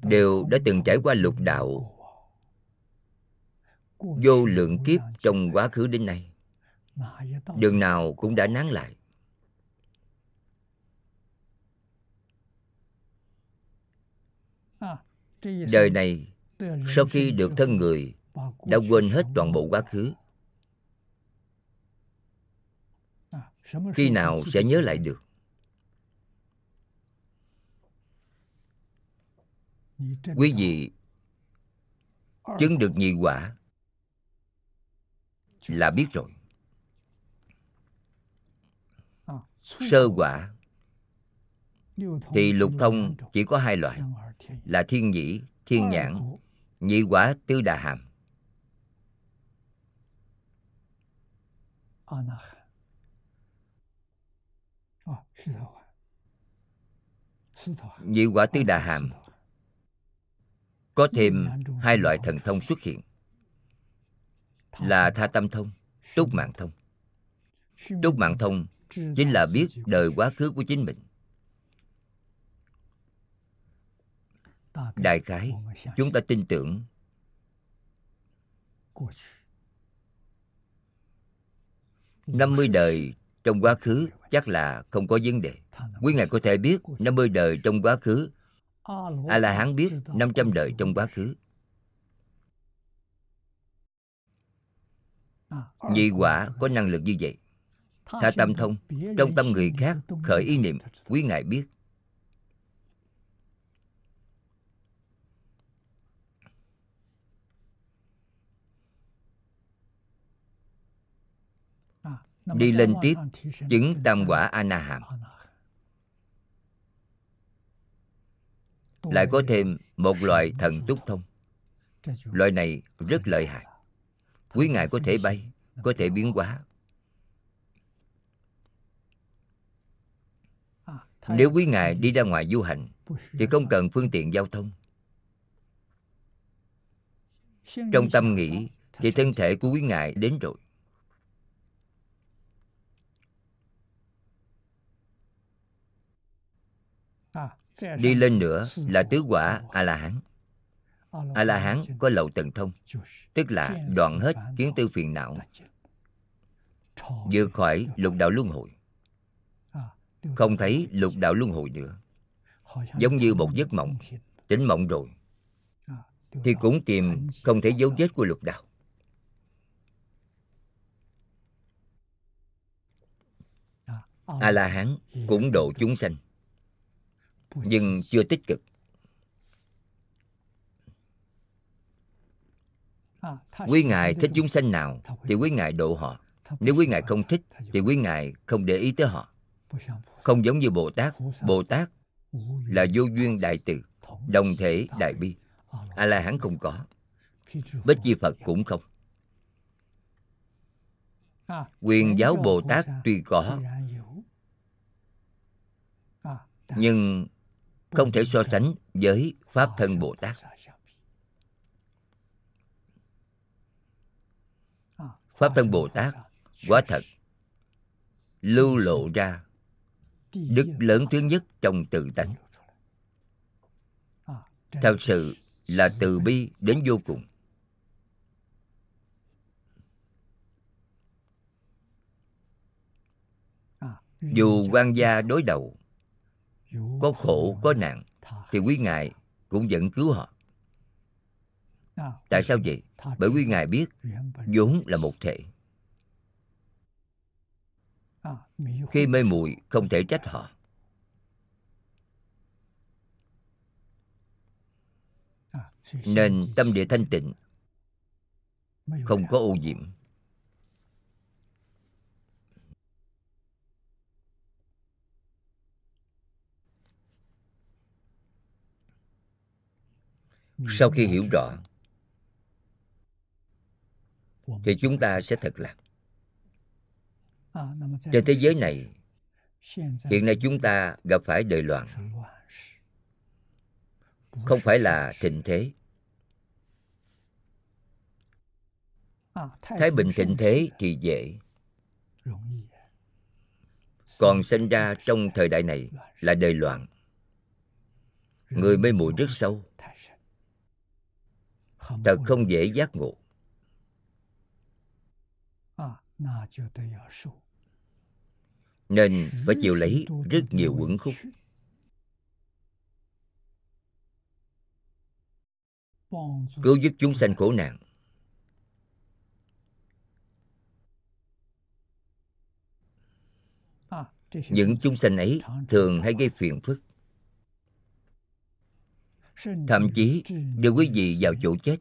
đều đã từng trải qua lục đạo vô lượng kiếp trong quá khứ đến nay. Đường nào cũng đã nán lại đời này, sau khi được thân người, đã quên hết toàn bộ quá khứ. Khi nào sẽ nhớ lại được? Quý vị chứng được nhị quả là biết rồi. Sơ quả thì lục thông chỉ có hai loại là thiên nhĩ thiên nhãn nhị quả tư đà hàm. Nhị quả tư đà hàm. có thêm hai loại thần thông xuất hiện. Là tha tâm thông. Túc mạng thông. Túc mạng thông chính là biết đời quá khứ của chính mình đại khái chúng ta tin tưởng. Năm mươi đời trong quá khứ chắc là không có vấn đề. Quý ngài có thể biết năm mươi đời trong quá khứ a la hán biết 500 đời trong quá khứ. Nhị quả có năng lực như vậy. Tha tâm thông trong tâm người khác khởi ý niệm quý ngài biết đi lên tiếp chứng tam quả a na hàm lại có thêm một loại thần túc thông loại này rất lợi hại quý ngài có thể bay có thể biến hóa nếu quý ngài đi ra ngoài du hành thì không cần phương tiện giao thông trong tâm nghĩ thì thân thể của quý ngài đến rồi đi lên nữa là tứ quả a la hán a la hán có lậu tần thông, tức là đoạn hết kiến tư phiền não, vượt khỏi lục đạo luân hồi. Không thấy lục đạo luân hồi nữa. Giống như một giấc mộng, tỉnh mộng rồi, thì cũng tìm không thấy dấu vết của lục đạo. A la hán cũng độ chúng sanh nhưng chưa tích cực. Quý ngài thích chúng sanh nào thì quý ngài độ họ. Nếu quý ngài không thích thì quý ngài không để ý tới họ. Không giống như bồ tát bồ tát là vô duyên đại từ, đồng thể đại bi. A la hán không có. Bích chi phật cũng không. Quyền giáo bồ tát tuy có, nhưng không thể so sánh với pháp thân bồ tát. Pháp thân bồ tát quả thật, lưu lộ ra đức lớn thứ nhất trong tự tánh. Thật sự là từ bi đến vô cùng. Dù quan gia đối đầu có khổ, có nạn, thì quý ngài cũng vẫn cứu họ. Tại sao vậy? Bởi quý ngài biết vốn là một thể khi mê muội không thể trách họ. Nên tâm địa thanh tịnh, không có ô nhiễm. Sau khi hiểu rõ, thì chúng ta sẽ thật lạc trên thế giới này, hiện nay chúng ta gặp phải đời loạn. Không phải là thịnh thế. Thái bình thịnh thế thì dễ. Còn sinh ra trong thời đại này là đời loạn. Người mê muội rất sâu thật không dễ giác ngộ. Nên phải chịu lấy rất nhiều quẩn khúc. cứu giúp chúng sanh khổ nạn. Những chúng sanh ấy thường hay gây phiền phức thậm chí, đưa quý vị vào chỗ chết.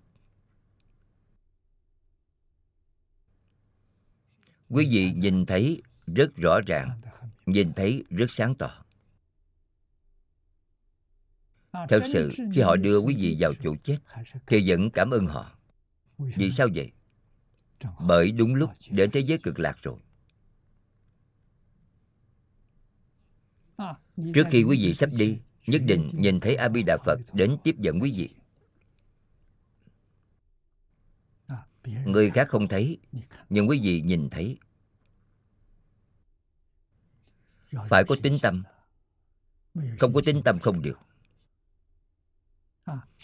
Quý vị nhìn thấy rất rõ ràng, nhìn thấy rất sáng tỏ. Thật sự, khi họ đưa quý vị vào chỗ chết, thì vẫn cảm ơn họ. Vì sao vậy? Bởi đúng lúc đến thế giới cực lạc rồi. Trước khi quý vị sắp đi nhất định nhìn thấy a di đà phật đến tiếp dẫn quý vị. Người khác không thấy, nhưng quý vị nhìn thấy. Phải có tính tâm. Không có tính tâm không được.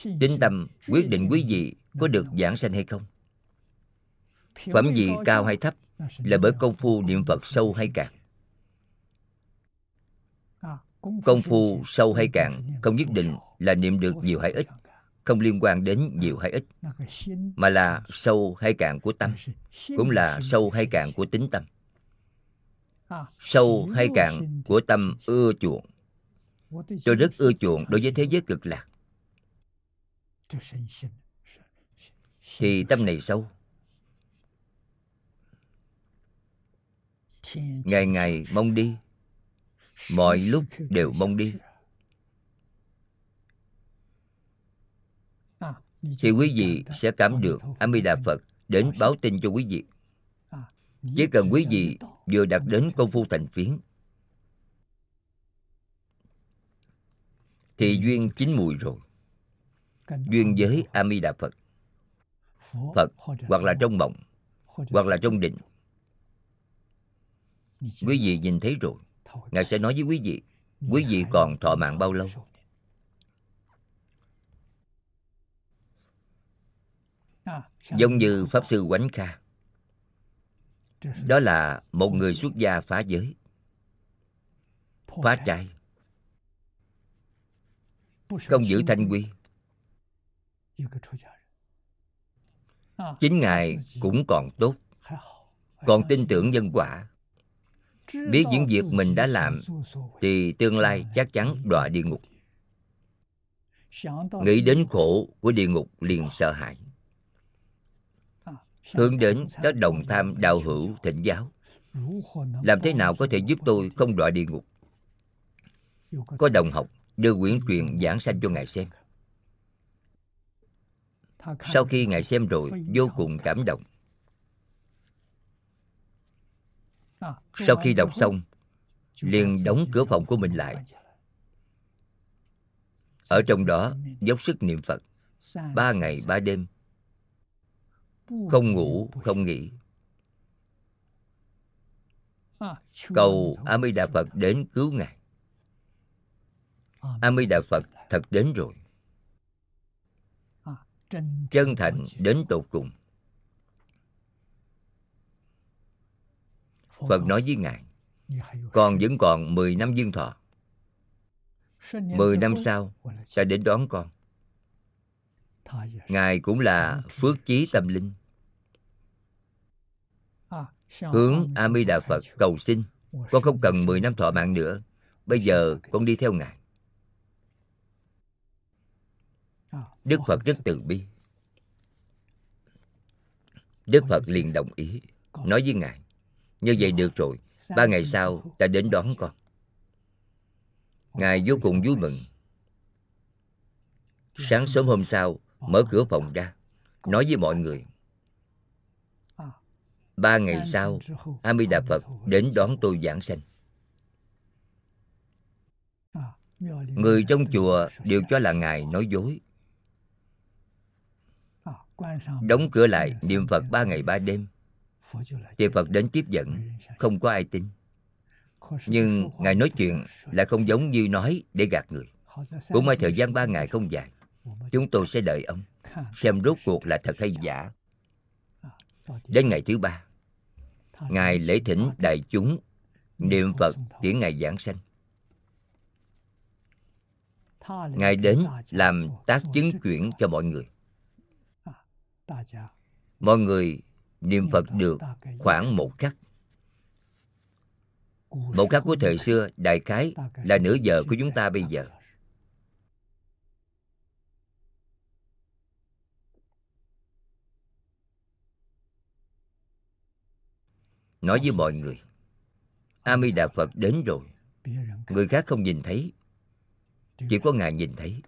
Tính tâm quyết định quý vị có được giảng sanh hay không. Phẩm vị cao hay thấp là bởi công phu niệm phật sâu hay cạn công phu sâu hay cạn không nhất định là niệm được nhiều hay ít không liên quan đến nhiều hay ít mà là sâu hay cạn của tâm cũng là sâu hay cạn của tính tâm. Sâu hay cạn của tâm ưa chuộng. Tôi rất ưa chuộng đối với thế giới cực lạc. Thì tâm này sâu. ngày ngày mong đi mọi lúc đều mong đi. Thì quý vị sẽ cảm được a di đà phật đến báo tin cho quý vị. Chỉ cần quý vị vừa đạt đến công phu thành phiến, thì duyên chín mùi rồi. Duyên với a di đà phật. Phật hoặc là trong mộng, hoặc là trong định. Quý vị nhìn thấy rồi ngài sẽ nói với quý vị. Quý vị còn thọ mạng bao lâu? giống như pháp sư quánh kha. Đó là một người xuất gia phá giới. Phá trai. Không giữ thanh quy. Chính ngài cũng còn tốt. Còn tin tưởng nhân quả biết những việc mình đã làm, thì tương lai chắc chắn đọa địa ngục. Nghĩ đến khổ của địa ngục liền sợ hãi. Hướng đến các đồng tham đạo hữu thỉnh giáo. Làm thế nào có thể giúp tôi không đọa địa ngục? Có đồng học đưa quyển truyện giảng sanh cho ngài xem. Sau khi ngài xem rồi, vô cùng cảm động. Sau khi đọc xong liền đóng cửa phòng của mình lại. Ở trong đó dốc sức niệm phật. Ba ngày ba đêm. Không ngủ không nghỉ. Cầu a di đà phật đến cứu ngài. A di đà phật thật đến rồi. Chân thành đến tột cùng phật nói với ngài con vẫn còn 10 năm dương thọ. 10 năm sau ta đến đón con. Ngài cũng là phước chí tâm linh. Hướng a di đà phật cầu xin con không cần 10 năm thọ mạng nữa. Bây giờ con đi theo ngài. Đức phật rất từ bi. Đức phật liền đồng ý nói với ngài như vậy được rồi. Ba ngày sau, ta đến đón con. Ngài vô cùng vui mừng. Sáng sớm hôm sau, mở cửa phòng ra, nói với mọi người. Ba ngày sau a di đà phật đến đón tôi giảng sanh. Người trong chùa đều cho là ngài nói dối. Đóng cửa lại niệm phật ba ngày ba đêm thì phật đến tiếp dẫn không có ai tin. Nhưng ngài nói chuyện lại không giống như nói để gạt người. Cũng may thời gian ba ngày không dài, chúng tôi sẽ đợi ông, xem rốt cuộc là thật hay giả. Đến ngày thứ ba, ngài lễ thỉnh đại chúng niệm phật tiễn ngài giảng sanh. Ngài đến làm tác chứng chuyển cho mọi người. Mọi người niệm phật được khoảng một khắc. Một khắc của thời xưa, đại khái là nửa giờ của chúng ta bây giờ. Nói với mọi người a di đà phật đến rồi. Người khác không nhìn thấy, chỉ có ngài nhìn thấy.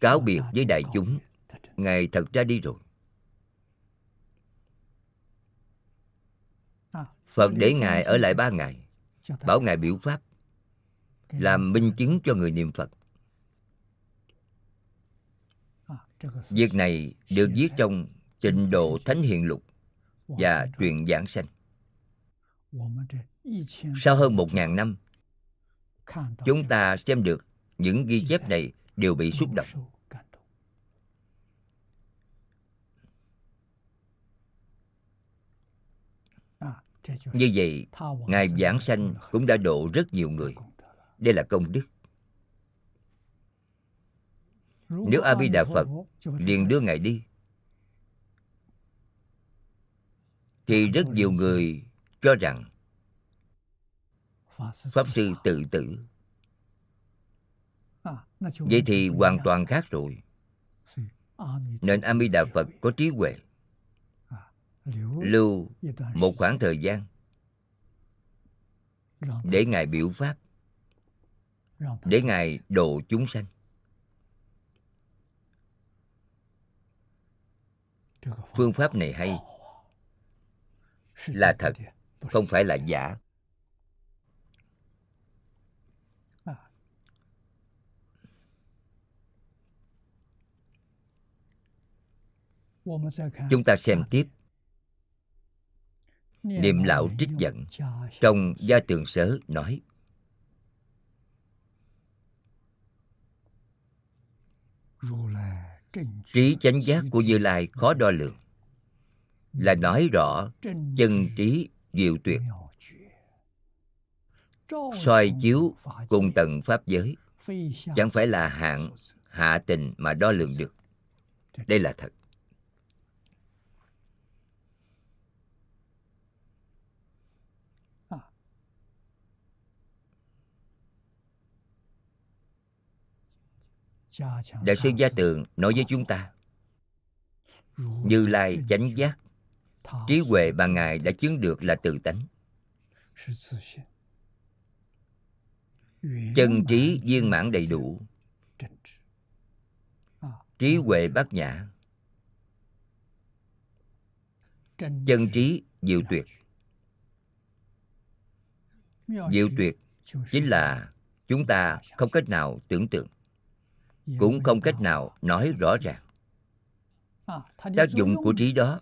Cáo biệt với đại chúng, ngài thật ra đi rồi. Phật để ngài ở lại ba ngày, bảo ngài biểu pháp, làm minh chứng cho người niệm phật. Việc này được viết trong tịnh độ thánh hiền lục và Truyền giảng sanh. Sau hơn một ngàn năm, chúng ta xem được những ghi chép này đều bị xúc động. Như vậy, ngài giảng sanh cũng đã độ rất nhiều người. Đây là công đức. Nếu a di đà phật liền đưa ngài đi, thì rất nhiều người cho rằng pháp sư tự tử. Vậy thì hoàn toàn khác rồi. Nên a di đà phật có trí huệ lưu một khoảng thời gian. Để ngài biểu pháp. Để ngài độ chúng sanh. Phương pháp này hay. Là thật không phải là giả. Chúng ta xem tiếp niệm lão trích dẫn trong gia tường sớ nói. Trí chánh giác của như lai khó đo lường. Là nói rõ chân trí diệu tuyệt. soi chiếu cùng tầng pháp giới. Chẳng phải là hạng hạ tình mà đo lường được. Đây là thật đại sư gia tường nói với chúng ta, như lai chánh giác, trí huệ mà ngài đã chứng được là từ tánh. Chân trí viên mãn đầy đủ. Trí huệ bát nhã. Chân trí diệu tuyệt. Diệu tuyệt chính là chúng ta không cách nào tưởng tượng cũng không cách nào nói rõ ràng. Tác dụng của trí đó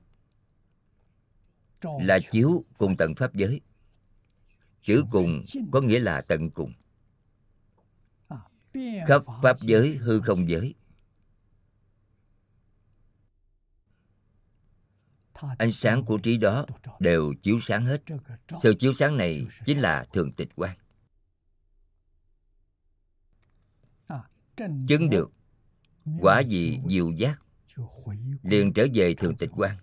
là chiếu cùng tận pháp giới. Chữ cùng có nghĩa là tận cùng. Khắp pháp giới hư không giới. Ánh sáng của trí đó đều chiếu sáng hết. sự chiếu sáng này chính là thường tịch quan chứng được. Quả gì diệu giác liền trở về thường tịch quan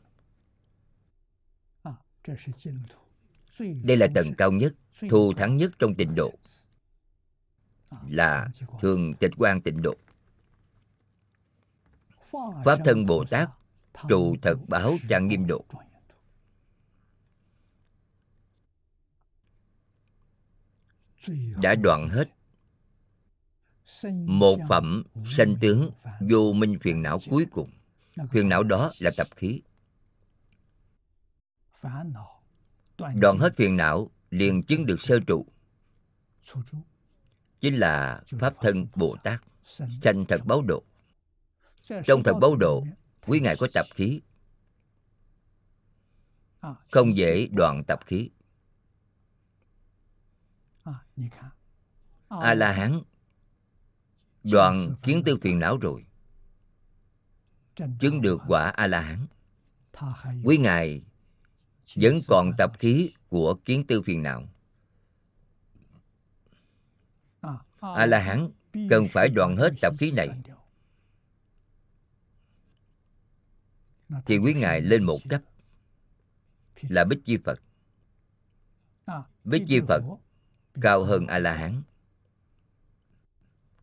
đây là tầng cao nhất thù thắng nhất trong tịnh độ. là thường tịch quan tịnh độ. Pháp thân bồ tát trụ thật báo trang nghiêm độ. đã đoạn hết một phẩm sanh tướng vô minh phiền não cuối cùng. phiền não đó là tập khí. Đoạn hết phiền não liền chứng được sơ trụ. Chính là pháp thân bồ tát sanh thật báo độ. Trong thật báo độ quý ngài có tập khí. Không dễ đoạn tập khí. A la hán đoạn kiến tư phiền não rồi. chứng được quả a la hán quý ngài vẫn còn tập khí của kiến tư phiền não. A la hán cần phải đoạn hết tập khí này. thì quý ngài lên một cấp. là bích chi phật. Bích chi phật cao hơn a la hán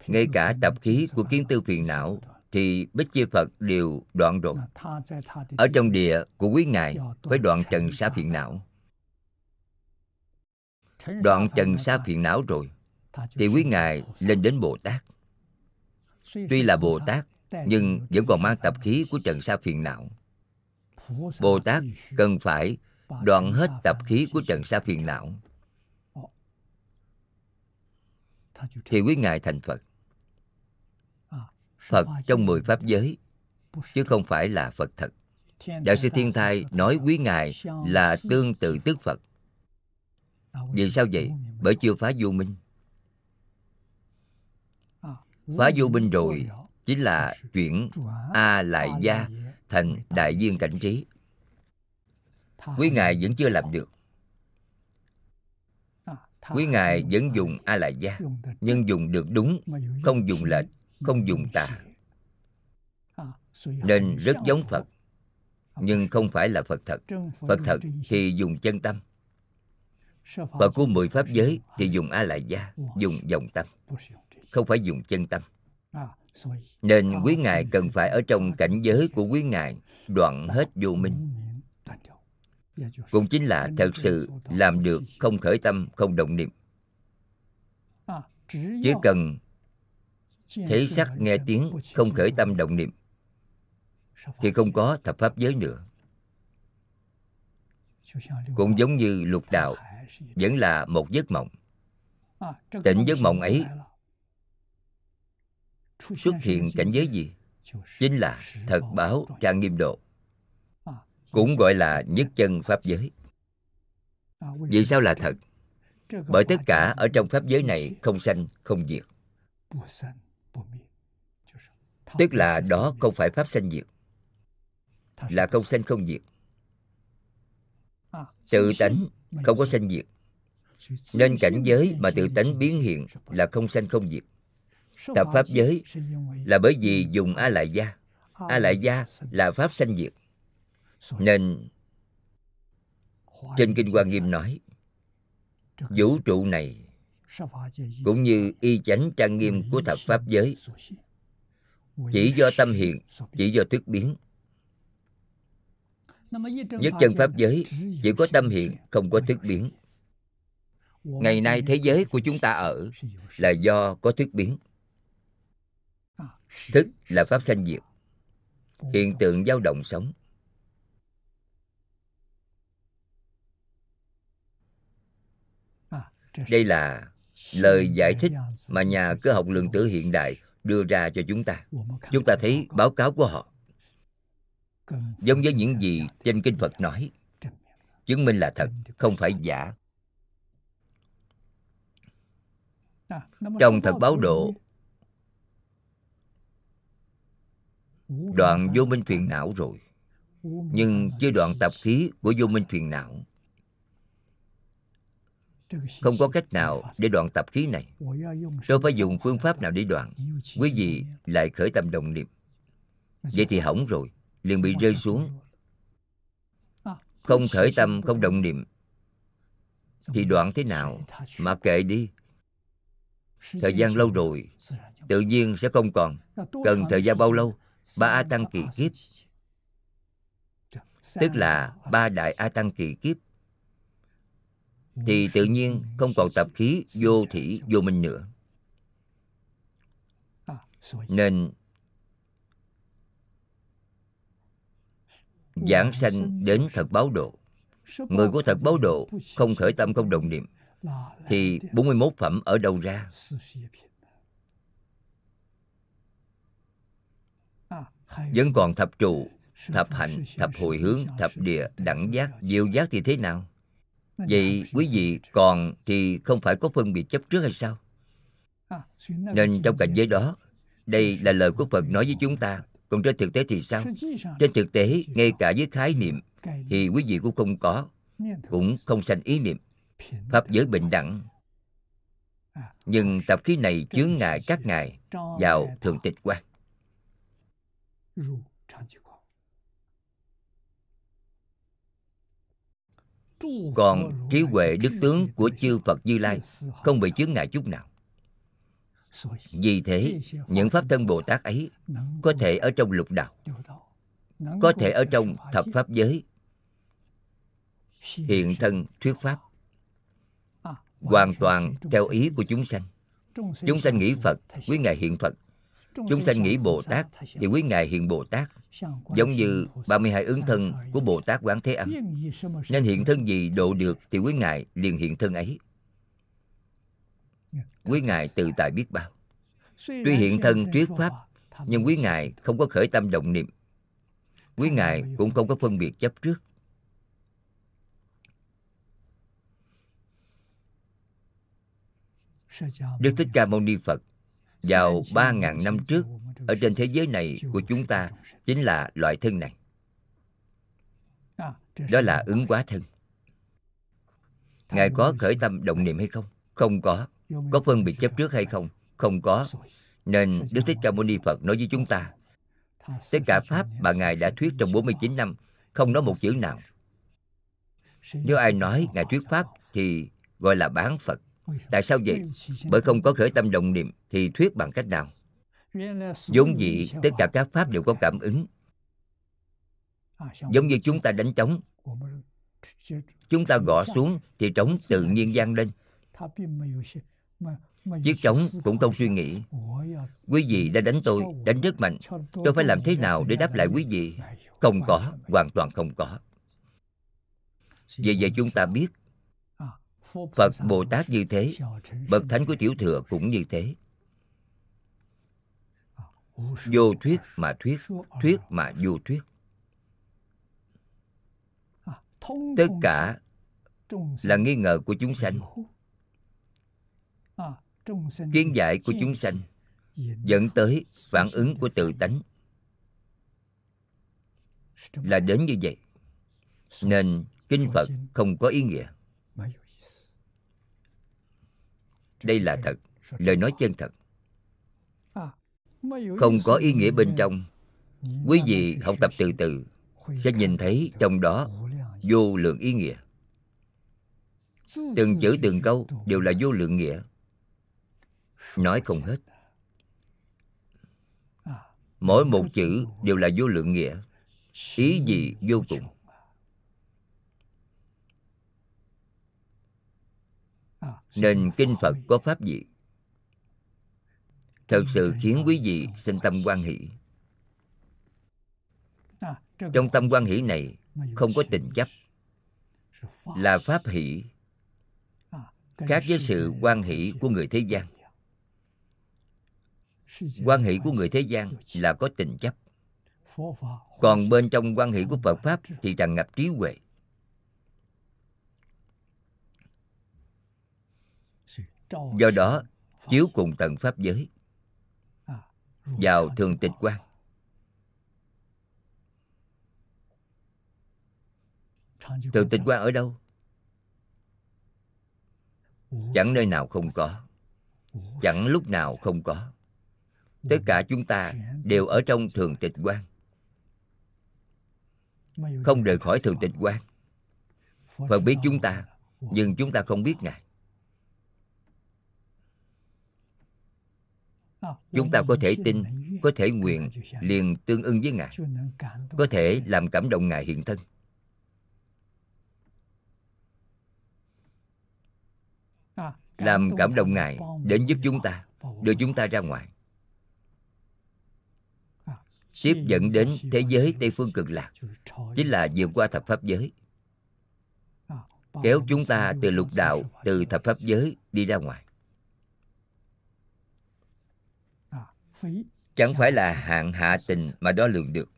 ngay cả tập khí của kiến tư phiền não thì bích chi phật đều đoạn rồi ở trong địa của quý ngài phải đoạn trần sa phiền não. Đoạn trần sa phiền não rồi, thì quý ngài lên đến bồ tát. Tuy là bồ tát, nhưng vẫn còn mang tập khí của trần sa phiền não. Bồ tát cần phải đoạn hết tập khí của trần sa phiền não. Thì quý ngài thành phật phật trong mười pháp giới, chứ không phải là phật thật. Đại sư thiên thai nói quý ngài là tương tự tức phật. Vì sao vậy? Bởi chưa phá vô minh. Phá vô minh rồi chính là chuyển a lại gia thành đại viên cảnh trí. Quý ngài vẫn chưa làm được. Quý ngài vẫn dùng a lại gia, nhưng dùng được đúng, không dùng lệch không dùng tà nên rất giống phật, nhưng không phải là phật thật. Phật thật thì dùng chân tâm. Phật của mười pháp giới thì dùng a lại gia dùng dòng tâm, không phải dùng chân tâm. Nên quý ngài cần phải ở trong cảnh giới của quý ngài, đoạn hết vô minh. Cũng chính là thật sự làm được không khởi tâm, không động niệm. Chỉ cần thấy sắc nghe tiếng, không khởi tâm động niệm. Thì không có thập pháp giới nữa. Cũng giống như lục đạo, vẫn là một giấc mộng. Tỉnh giấc mộng ấy xuất hiện cảnh giới gì? Chính là thật báo trang nghiêm độ. Cũng gọi là nhất chân pháp giới. Vì sao là thật? Bởi tất cả ở trong pháp giới này không sanh, không diệt tức là đó không phải pháp sanh diệt. Là không sanh không diệt. Tự tánh không có sanh diệt. Nên cảnh giới mà tự tánh biến hiện là không sanh không diệt. Tập pháp giới là bởi vì dùng a lại gia. A lại gia là pháp sanh diệt. Nên trên kinh hoa nghiêm nói, vũ trụ này cũng như y chánh trang nghiêm của thập pháp giới. Chỉ do tâm hiện chỉ do thức biến. Nhất chân pháp giới chỉ có tâm hiện không có thức biến. Ngày nay thế giới của chúng ta ở là do có thức biến. Thức là pháp sanh diệt. Hiện tượng dao động sống. Đây là lời giải thích mà nhà cơ học lượng tử hiện đại đưa ra cho chúng ta. Chúng ta thấy báo cáo của họ. Giống với những gì trên kinh phật nói. Chứng minh là thật, không phải giả. Trong thật báo độ, đoạn vô minh phiền não rồi. Nhưng chưa đoạn tập khí của vô minh phiền não không có cách nào để đoạn tập khí này. Tôi phải dùng phương pháp nào để đoạn. Quý vị lại khởi tâm đồng niệm. Vậy thì hỏng rồi. Liền bị rơi xuống. Không khởi tâm, không động niệm. Thì đoạn thế nào? Mà kệ đi. Thời gian lâu rồi, tự nhiên sẽ không còn. Cần thời gian bao lâu? Ba a tăng kỳ kiếp. Tức là ba đại a tăng kỳ kiếp thì tự nhiên không còn tập khí, vô thị vô minh nữa. Nên giảng sanh đến thật báo độ. Người của thật báo độ không khởi tâm không đồng niệm, thì 41 phẩm ở đâu ra? Vẫn còn thập trụ, thập hạnh thập hồi hướng, thập địa, đẳng giác, diệu giác thì thế nào? Vậy quý vị còn thì không phải có phân biệt chấp trước hay sao? Nên trong cảnh giới đó đây là lời của phật nói với chúng ta. còn trên thực tế thì sao? Trên thực tế ngay cả với khái niệm thì quý vị cũng không có cũng không sanh ý niệm. Pháp giới bình đẳng. Nhưng tập khí này chướng ngại các ngài vào thường tịch quan còn trí huệ đức tướng của chư phật như lai không bị chướng ngại chút nào. Vì thế những pháp thân bồ tát ấy có thể ở trong lục đạo có thể ở trong thập pháp giới hiện thân thuyết pháp hoàn toàn theo ý của chúng sanh. Chúng sanh nghĩ phật quý ngài hiện phật chúng sanh nghĩ bồ tát thì quý ngài hiện bồ tát giống như 32 ứng thân của bồ tát quán thế âm. nên hiện thân gì độ được thì quý ngài liền hiện thân ấy. Quý ngài tự tại biết bao. Tuy hiện thân thuyết pháp nhưng quý ngài không có khởi tâm động niệm. Quý ngài cũng không có phân biệt chấp trước. Đức Thích Ca Mâu Ni Phật vào 3.000 năm trước, ở trên thế giới này của chúng ta chính là loại thân này. Đó là ứng quá thân. Ngài có khởi tâm động niệm hay không? Không có. Có phân biệt chấp trước hay không? Không có. Nên Đức Thích Ca Mâu Ni Phật nói với chúng ta, Tất cả Pháp mà Ngài đã thuyết trong 49 năm, Không nói một chữ nào Nếu ai nói Ngài thuyết Pháp Thì gọi là bán Phật Tại sao vậy? Bởi không có khởi tâm động niệm Thì thuyết bằng cách nào? vốn dĩ, tất cả các pháp đều có cảm ứng. Giống như chúng ta đánh trống. Chúng ta gõ xuống thì trống tự nhiên vang lên. Chiếc trống cũng không suy nghĩ. Quý vị đã đánh tôi, đánh rất mạnh. Tôi phải làm thế nào để đáp lại quý vị? Không có, hoàn toàn không có. Vì vậy chúng ta biết phật bồ tát như thế, bậc thánh của tiểu thừa cũng như thế. Vô thuyết mà thuyết thuyết mà vô thuyết. Tất cả là nghi ngờ của chúng sanh. Kiến giải của chúng sanh dẫn tới phản ứng của tự tánh. Là đến như vậy, nên kinh phật không có ý nghĩa. Đây là thật. Lời nói chân thật. Không có ý nghĩa bên trong. Quý vị học tập từ từ, sẽ nhìn thấy trong đó vô lượng ý nghĩa. Từng chữ, từng câu đều là vô lượng nghĩa. Nói không hết. Mỗi một chữ đều là vô lượng nghĩa. Ý gì vô cùng. Nên kinh phật có pháp gì? Thật sự khiến quý vị sinh tâm quan hỷ. Trong tâm quan hỷ này không có tình chấp. là pháp hỷ khác với sự quan hỷ của người thế gian. quan hỷ của người thế gian là có tình chấp. Còn bên trong quan hỷ của phật pháp thì tràn ngập trí huệ do đó chiếu cùng tận pháp giới. Vào thường tịch quan thường tịch quan ở đâu? Chẳng nơi nào không có. Chẳng lúc nào không có. Tất cả chúng ta đều ở trong thường tịch quan không rời khỏi thường tịch quan phật biết chúng ta nhưng chúng ta không biết ngài chúng ta có thể tin có thể nguyện liền tương ưng với ngài. Có thể làm cảm động ngài hiện thân. Làm cảm động ngài đến giúp chúng ta đưa chúng ta ra ngoài. Tiếp dẫn đến thế giới tây phương cực lạc chính là vượt qua thập pháp giới. Kéo chúng ta từ lục đạo từ thập pháp giới đi ra ngoài chẳng phải là hạng hạ tình mà đo lường được.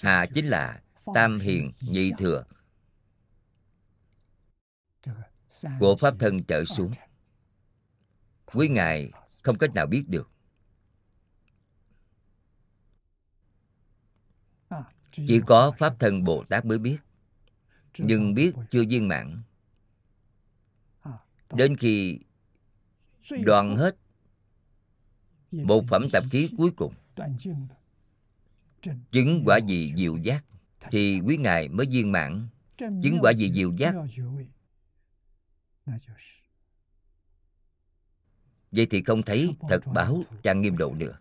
Hạ chính là tam hiền nhị thừa. Của pháp thân trở xuống. Quý ngài không cách nào biết được. Chỉ có pháp thân bồ tát mới biết. Nhưng biết chưa viên mãn. Đến khi đoạn hết một phẩm tập khí cuối cùng. chứng quả gì diệu giác thì quý ngài mới viên mãn. Chứng quả gì diệu giác vậy thì không thấy thật báo trang nghiêm độ nữa.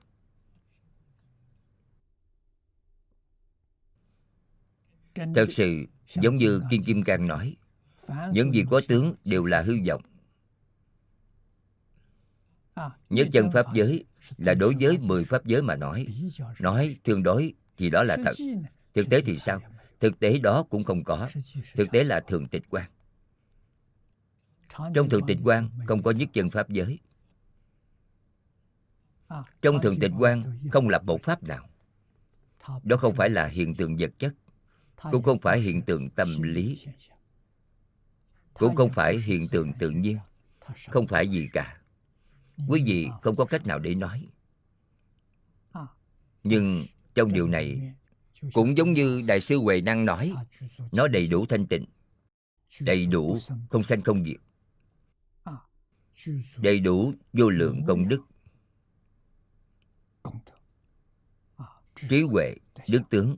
Thật sự giống như kim kim cang nói những gì có tướng đều là hư vọng. Nhất chân pháp giới là đối với mười pháp giới mà nói. Nói tương đối thì đó là thật. Thực tế thì sao? Thực tế đó cũng không có. Thực tế là thường tịch quan trong thường tịch quan không có nhất chân pháp giới. Trong thường tịch quan không lập một pháp nào. Đó không phải là hiện tượng vật chất, cũng không phải hiện tượng tâm lý, cũng không phải hiện tượng tự nhiên, không phải gì cả quý vị không có cách nào để nói. Nhưng trong điều này cũng giống như đại sư huệ năng nói nó đầy đủ thanh tịnh đầy đủ không sanh không diệt. Đầy đủ vô lượng công đức. Trí huệ đức tướng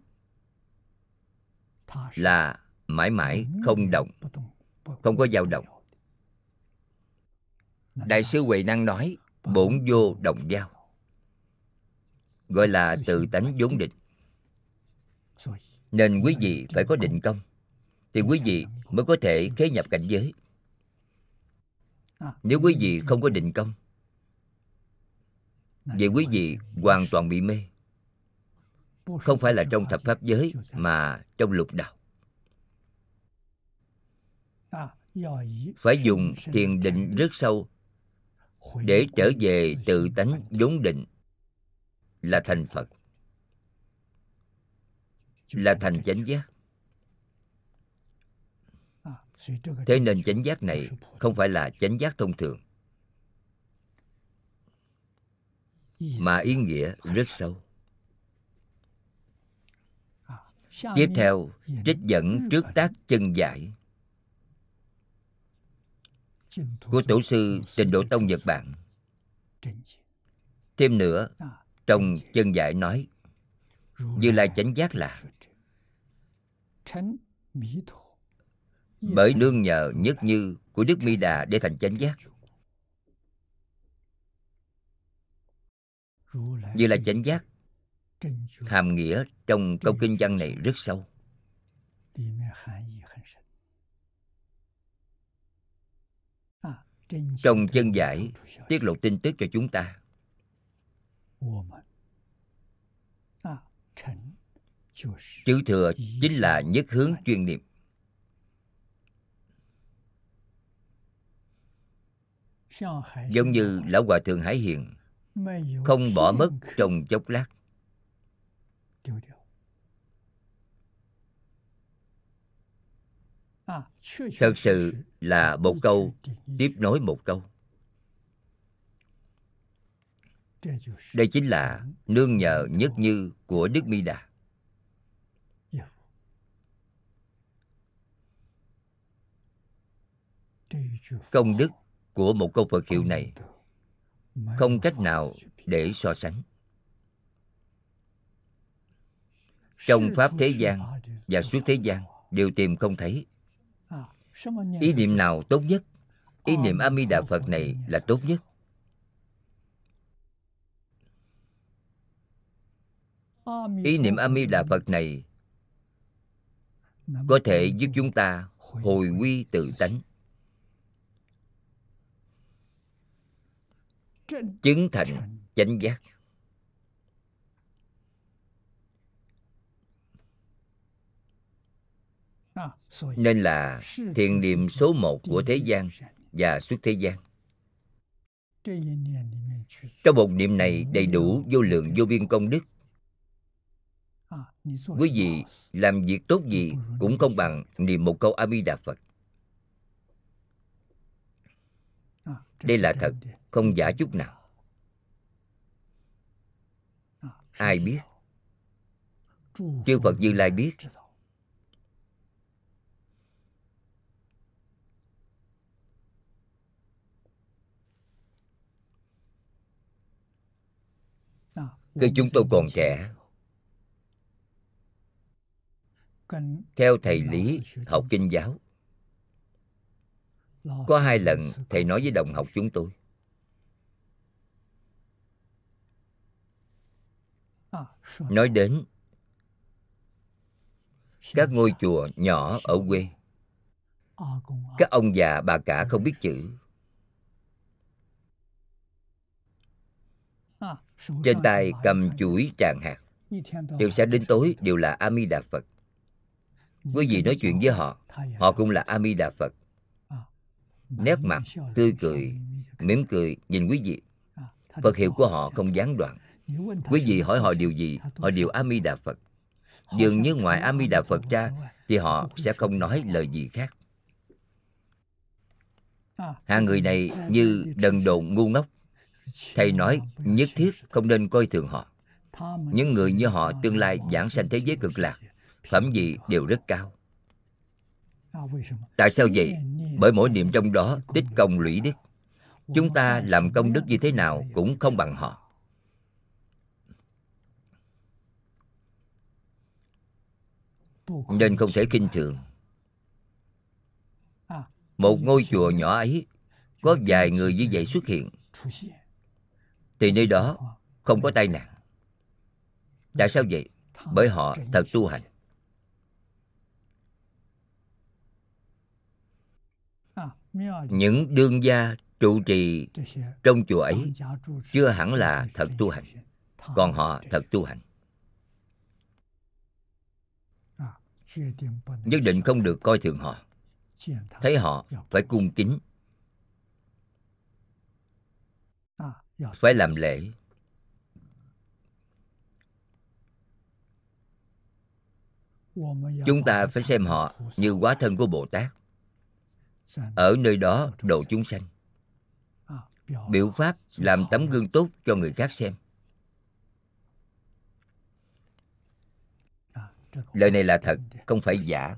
là mãi mãi không động không có dao động đại sư huệ năng nói, bổn vô đồng dao gọi là tự tánh vốn định. Nên quý vị phải có định công, thì quý vị mới có thể khế nhập cảnh giới. Nếu quý vị không có định công, vậy quý vị hoàn toàn bị mê. Không phải là trong thập pháp giới, mà trong lục đạo. Phải dùng thiền định rất sâu để trở về tự tánh vốn định là thành phật. Là thành chánh giác. Thế nên chánh giác này không phải là chánh giác thông thường mà ý nghĩa rất sâu. Tiếp theo trích dẫn trước tác chân giải của tổ sư Tịnh Độ Tông Nhật Bản. Thêm nữa, trong chân giải nói, Như Lai chánh giác là bởi nương nhờ nhất như của Đức Mi Đà để thành chánh giác. Như là chánh giác, hàm nghĩa trong câu kinh văn này rất sâu. Trong chân giải, tiết lộ tin tức cho chúng ta. Chữ thừa chính là nhất hướng chuyên niệm. Giống như Lão Hòa Thượng Hải Hiền không bỏ mất trong chốc lát. Thật sự là một câu tiếp nối một câu. Đây chính là nương nhờ nhất như của Đức Mi Đà. Công đức của một câu Phật hiệu này không cách nào để so sánh. Trong Pháp thế gian và suốt thế gian đều tìm không thấy. Ý niệm nào tốt nhất? Ý niệm A Di Đà Phật này là tốt nhất. Ý niệm A Di Đà Phật này có thể giúp chúng ta hồi quy tự tánh, chứng thành chánh giác. Nên là thiền niệm số một của thế gian và suốt thế gian. Trong một niệm này đầy đủ vô lượng vô biên công đức. Quý vị làm việc tốt gì cũng không bằng niệm một câu A Di Đà Phật. Đây là thật, không giả chút nào. Ai biết? Chư Phật Như Lai biết. Khi chúng tôi còn trẻ, theo thầy lý học kinh giáo, có hai lần thầy nói với đồng học chúng tôi nói đến các ngôi chùa nhỏ ở quê. Các ông già bà cả không biết chữ. Trên tay cầm chuỗi tràng hạt. từ sáng đến tối đều là a di đà phật quý vị nói chuyện với họ họ cũng là a di đà phật nét mặt tươi cười mỉm cười nhìn quý vị. Phật hiệu của họ không gián đoạn. Quý vị hỏi họ điều gì? họ đều a di đà phật. dường như ngoài a di đà phật ra thì họ sẽ không nói lời gì khác. Hai người này như đần độn ngu ngốc thầy nói, nhất thiết không nên coi thường họ. Những người như họ tương lai giảng sanh thế giới cực lạc, phẩm vị đều rất cao. Tại sao vậy? Bởi mỗi niệm trong đó tích công lũy đức. Chúng ta làm công đức như thế nào cũng không bằng họ. Nên không thể kinh thường. Một ngôi chùa nhỏ ấy, có vài người như vậy xuất hiện thì nơi đó không có tai nạn. Tại sao vậy? Bởi họ thật tu hành. Những đương gia trụ trì trong chùa ấy chưa hẳn là thật tu hành, còn họ thật tu hành. Nhất định không được coi thường họ. Thấy họ phải cung kính phải làm lễ. Chúng ta phải xem họ như quá thân của bồ tát. Ở nơi đó độ chúng sanh. Biểu pháp làm tấm gương tốt cho người khác xem. Lời này là thật không phải giả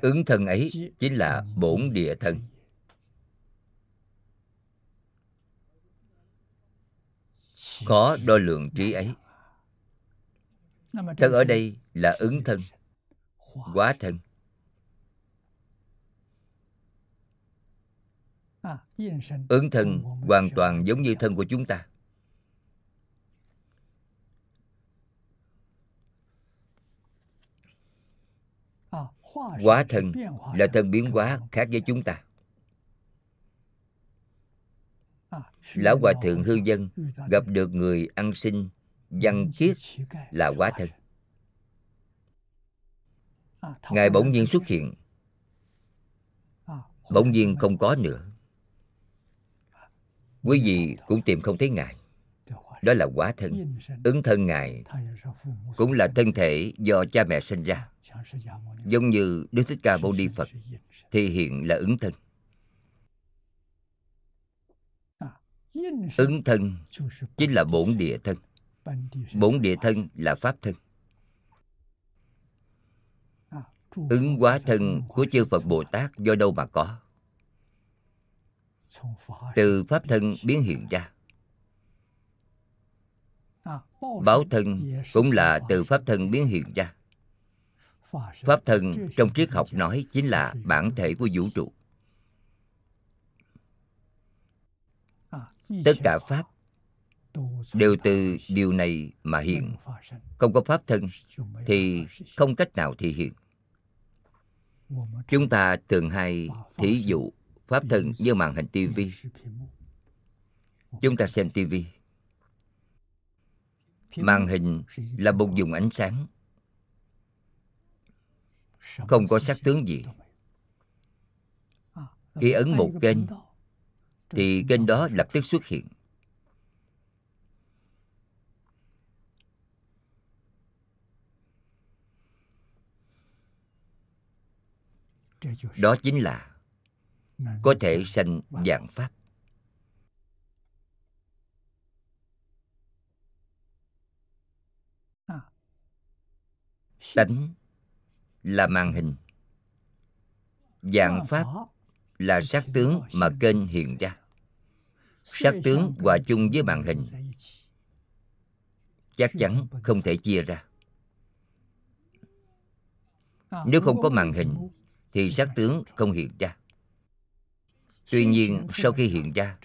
Ứng thân ấy chính là bổn địa thân. Khó đo lường trí ấy. Thân ở đây là ứng thân, quá thân. Ứng thân hoàn toàn giống như thân của chúng ta. Hóa thân là thân biến hóa khác với chúng ta. Lão Hòa Thượng Hư Dân gặp được người ăn xin văn kiết là hóa thân. Ngài bỗng nhiên xuất hiện, bỗng nhiên không có nữa. Quý vị cũng tìm không thấy Ngài. Đó là quá thân. Ứng thân Ngài, cũng là thân thể do cha mẹ sinh ra. Giống như Đức Thích Ca Mâu Ni Phật thì hiện là ứng thân. Ứng thân chính là bổn địa thân. Bổn địa thân là pháp thân. Ứng hóa thân của chư Phật Bồ Tát do đâu mà có? Từ pháp thân biến hiện ra. Báo thân cũng là từ pháp thân biến hiện ra. Pháp thân trong triết học nói chính là bản thể của vũ trụ. Tất cả Pháp đều từ điều này mà hiện. Không có Pháp thân thì không cách nào thị hiện. Chúng ta thường hay thí dụ Pháp thân như màn hình tivi. Chúng ta xem tivi. Màn hình là một dùng ánh sáng. Không có sắc tướng gì. Khi ấn một kênh, thì kênh đó lập tức xuất hiện. Đó chính là có thể sanh dạng pháp. Tánh là màn hình. Dạng pháp là sắc tướng mà kênh hiện ra. Sắc tướng hòa chung với màn hình. chắc chắn không thể chia ra. nếu không có màn hình thì sắc tướng không hiện ra. Tuy nhiên sau khi hiện ra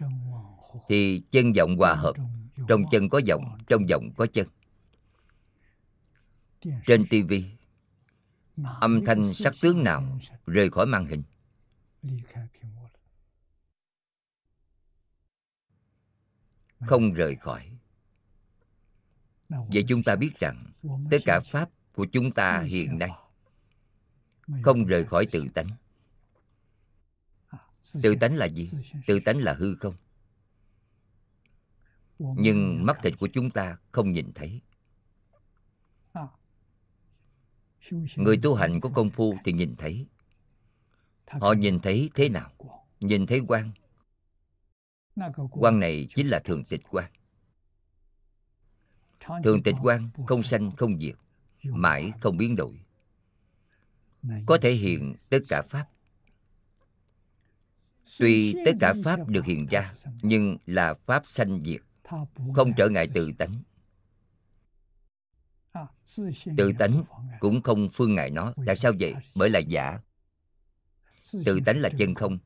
thì chân giọng hòa hợp. trong chân có giọng trong giọng có chân trên tivi âm thanh sắc tướng nào rời khỏi màn hình? Không rời khỏi. Vậy chúng ta biết rằng tất cả pháp của chúng ta hiện nay không rời khỏi tự tánh. Tự tánh là gì? tự tánh là hư không? Nhưng mắt thịt của chúng ta không nhìn thấy người tu hành có công phu thì nhìn thấy. Họ nhìn thấy thế nào? Nhìn thấy quan quan này chính là thường tịch quan thường tịch quan không sanh, không diệt, mãi không biến đổi. Có thể hiện tất cả pháp. Tuy tất cả pháp được hiện ra, nhưng là pháp sanh diệt, không trở ngại tự tánh tự tánh cũng không phương ngại nó. Tại sao vậy? Bởi là giả. Tự tánh là chân không.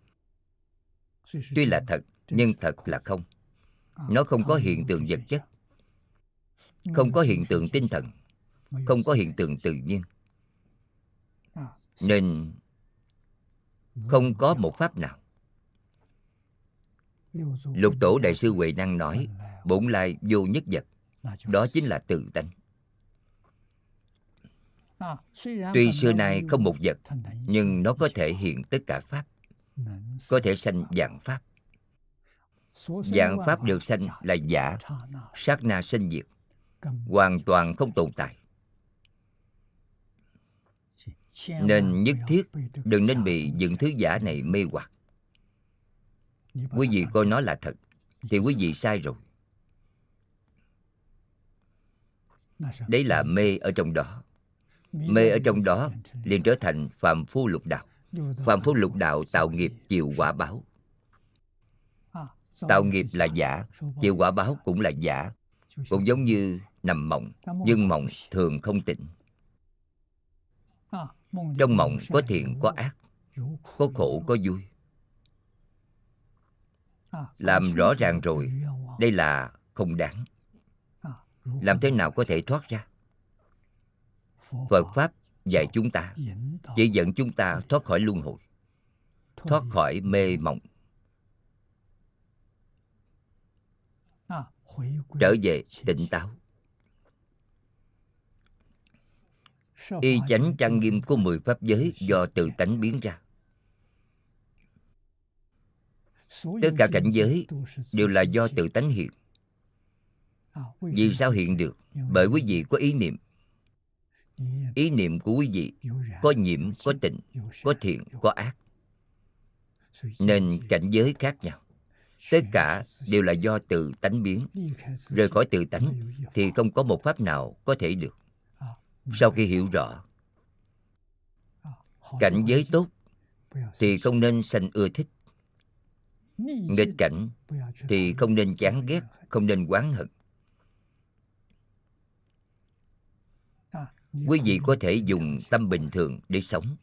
Tuy là thật, nhưng thật là không. Nó không có hiện tượng vật chất. Không có hiện tượng tinh thần. Không có hiện tượng tự nhiên. Nên không có một pháp nào. Lục tổ đại sư huệ năng nói, bổn lai vô nhất vật. Đó chính là tự tánh tuy xưa nay không một vật nhưng nó có thể hiện tất cả pháp. Có thể sanh dạng pháp. Dạng pháp được sanh là giả. Sát na sinh diệt. Hoàn toàn không tồn tại. Nên nhất thiết đừng nên bị những thứ giả này mê hoặc. Quý vị coi nó là thật thì quý vị sai rồi. Đấy là mê ở trong đó mê ở trong đó liền trở thành phàm phu lục đạo. Phàm phu lục đạo tạo nghiệp chịu quả báo. Tạo nghiệp là giả chịu quả báo cũng là giả, cũng giống như nằm mộng, nhưng mộng thường không tỉnh trong mộng có thiện, có ác, có khổ, có vui. Làm rõ ràng rồi, đây là không đáng. Làm thế nào có thể thoát ra? Phật pháp dạy chúng ta, chỉ dẫn chúng ta thoát khỏi luân hồi, thoát khỏi mê mộng. Trở về tỉnh táo. Y chánh trang nghiêm của mười pháp giới do tự tánh biến ra. Tất cả cảnh giới đều là do tự tánh hiện. Vì sao hiện được? Bởi quý vị có ý niệm ý niệm của quý vị có nhiễm có tịnh có thiện có ác. nên cảnh giới khác nhau. Tất cả đều là do tự tánh biến. Rời khỏi tự tánh thì không có một pháp nào có thể được. Sau khi hiểu rõ cảnh giới tốt thì không nên sanh ưa thích. Nghịch cảnh thì không nên chán ghét không nên oán hận quý vị có thể dùng tâm bình thường để sống.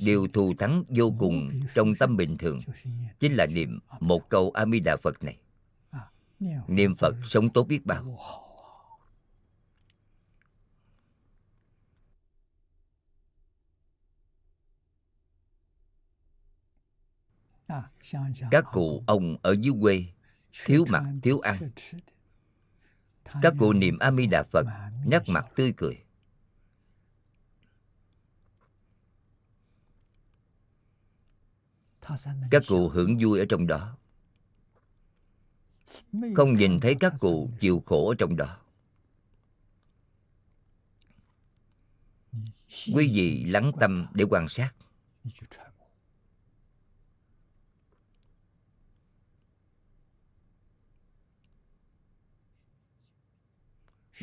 Điều thù thắng vô cùng trong tâm bình thường chính là niệm một câu a di đà phật này. Niệm phật sống tốt biết bao. Các cụ ông ở dưới quê thiếu mặt, thiếu ăn các cụ niệm a di đà phật, nét mặt tươi cười. Các cụ hưởng vui ở trong đó. không nhìn thấy các cụ chịu khổ ở trong đó. Quý vị lắng tâm để quan sát.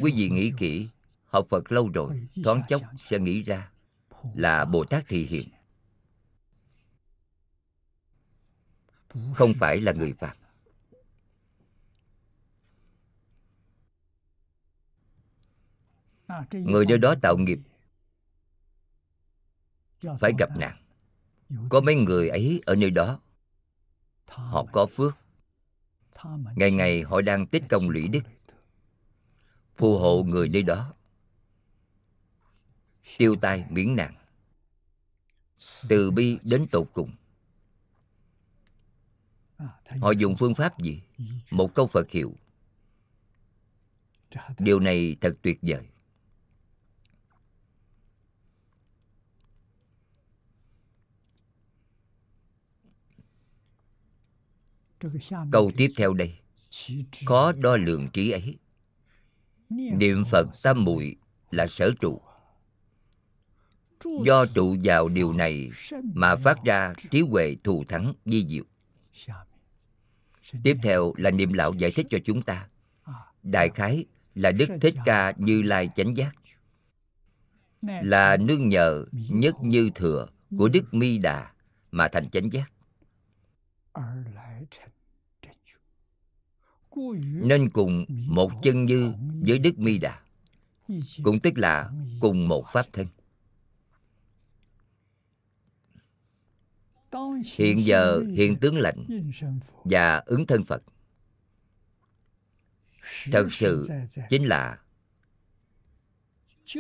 Quý vị nghĩ kỹ học phật lâu rồi thoáng chốc sẽ nghĩ ra là bồ tát thị hiện không phải là người phạm người nơi đó tạo nghiệp. Phải gặp nạn. Có mấy người ấy ở nơi đó. Họ có phước. Ngày ngày họ đang tích công lũy đức. Phù hộ người nơi đó. Tiêu tai miễn nạn. Từ bi đến tột cùng họ dùng phương pháp gì? Một câu phật hiệu. Điều này thật tuyệt vời. Câu tiếp theo đây. Khó đo lường trí ấy. Niệm phật tam muội là sở trụ. Do trụ vào điều này mà phát ra trí huệ thù thắng di diệu tiếp theo là niệm lão giải thích cho chúng ta. Đại khái là đức thích ca như lai chánh giác. Là nương nhờ nhất như thừa của đức mi đà mà thành chánh giác. Nên cùng một chân như với đức mi đà, cũng tức là cùng một pháp thân. Hiện giờ hiện tướng lệnh và ứng thân phật. Thật sự chính là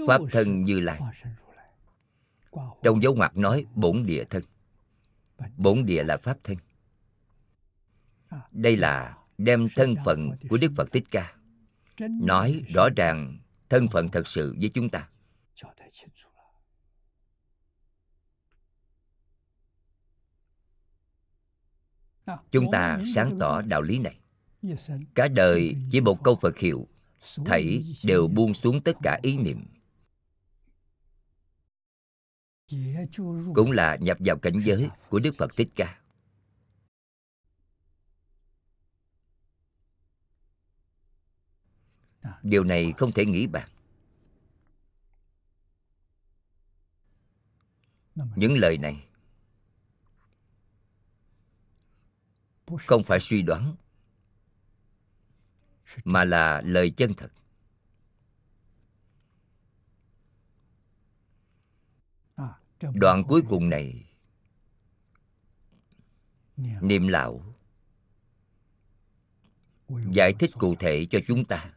pháp thân như lai. Trong dấu ngoặc nói bổn địa thân. Bổn địa là pháp thân. Đây là đem thân phận của đức phật thích ca. Nói rõ ràng thân phận thật sự với chúng ta. Chúng ta sáng tỏ đạo lý này. Cả đời chỉ một câu phật hiệu, thảy đều buông xuống tất cả ý niệm. Cũng là nhập vào cảnh giới của đức phật thích ca. Điều này không thể nghĩ bàn. Những lời này không phải suy đoán mà là lời chân thật. Đoạn cuối cùng này niệm lão giải thích cụ thể cho chúng ta.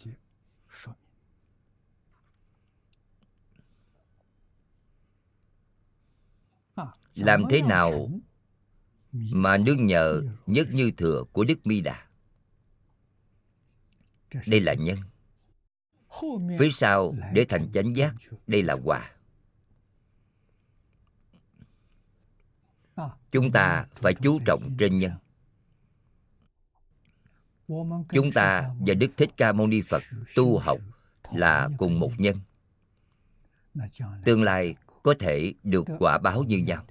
Làm thế nào mà nương nhờ nhất như thừa của đức mi đà. Đây là nhân. Phía sau để thành chánh giác, đây là quà. chúng ta phải chú trọng trên nhân. Chúng ta và đức thích ca mâu ni phật tu học là cùng một nhân. Tương lai có thể được quả báo như nhau.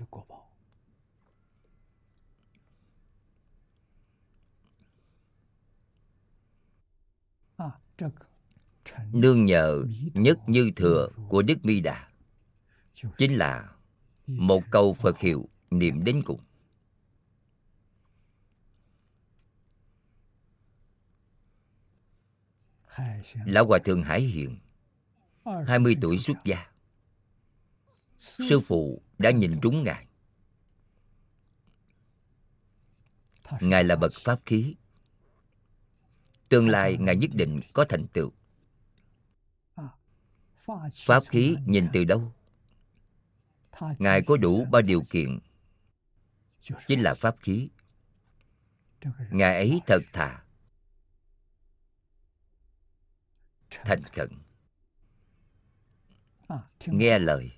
nương nhờ nhất như thừa của đức mi đà. Chính là một câu phật hiệu niệm đến cùng. Lão hòa thượng hải hiền 20 tuổi xuất gia. Sư phụ đã nhìn trúng ngài. Ngài là bậc pháp khí tương lai ngài nhất định có thành tựu. Pháp khí nhìn từ đâu? Ngài có đủ ba điều kiện. Chính là pháp khí. Ngài ấy thật thà. Thành khẩn. Nghe lời.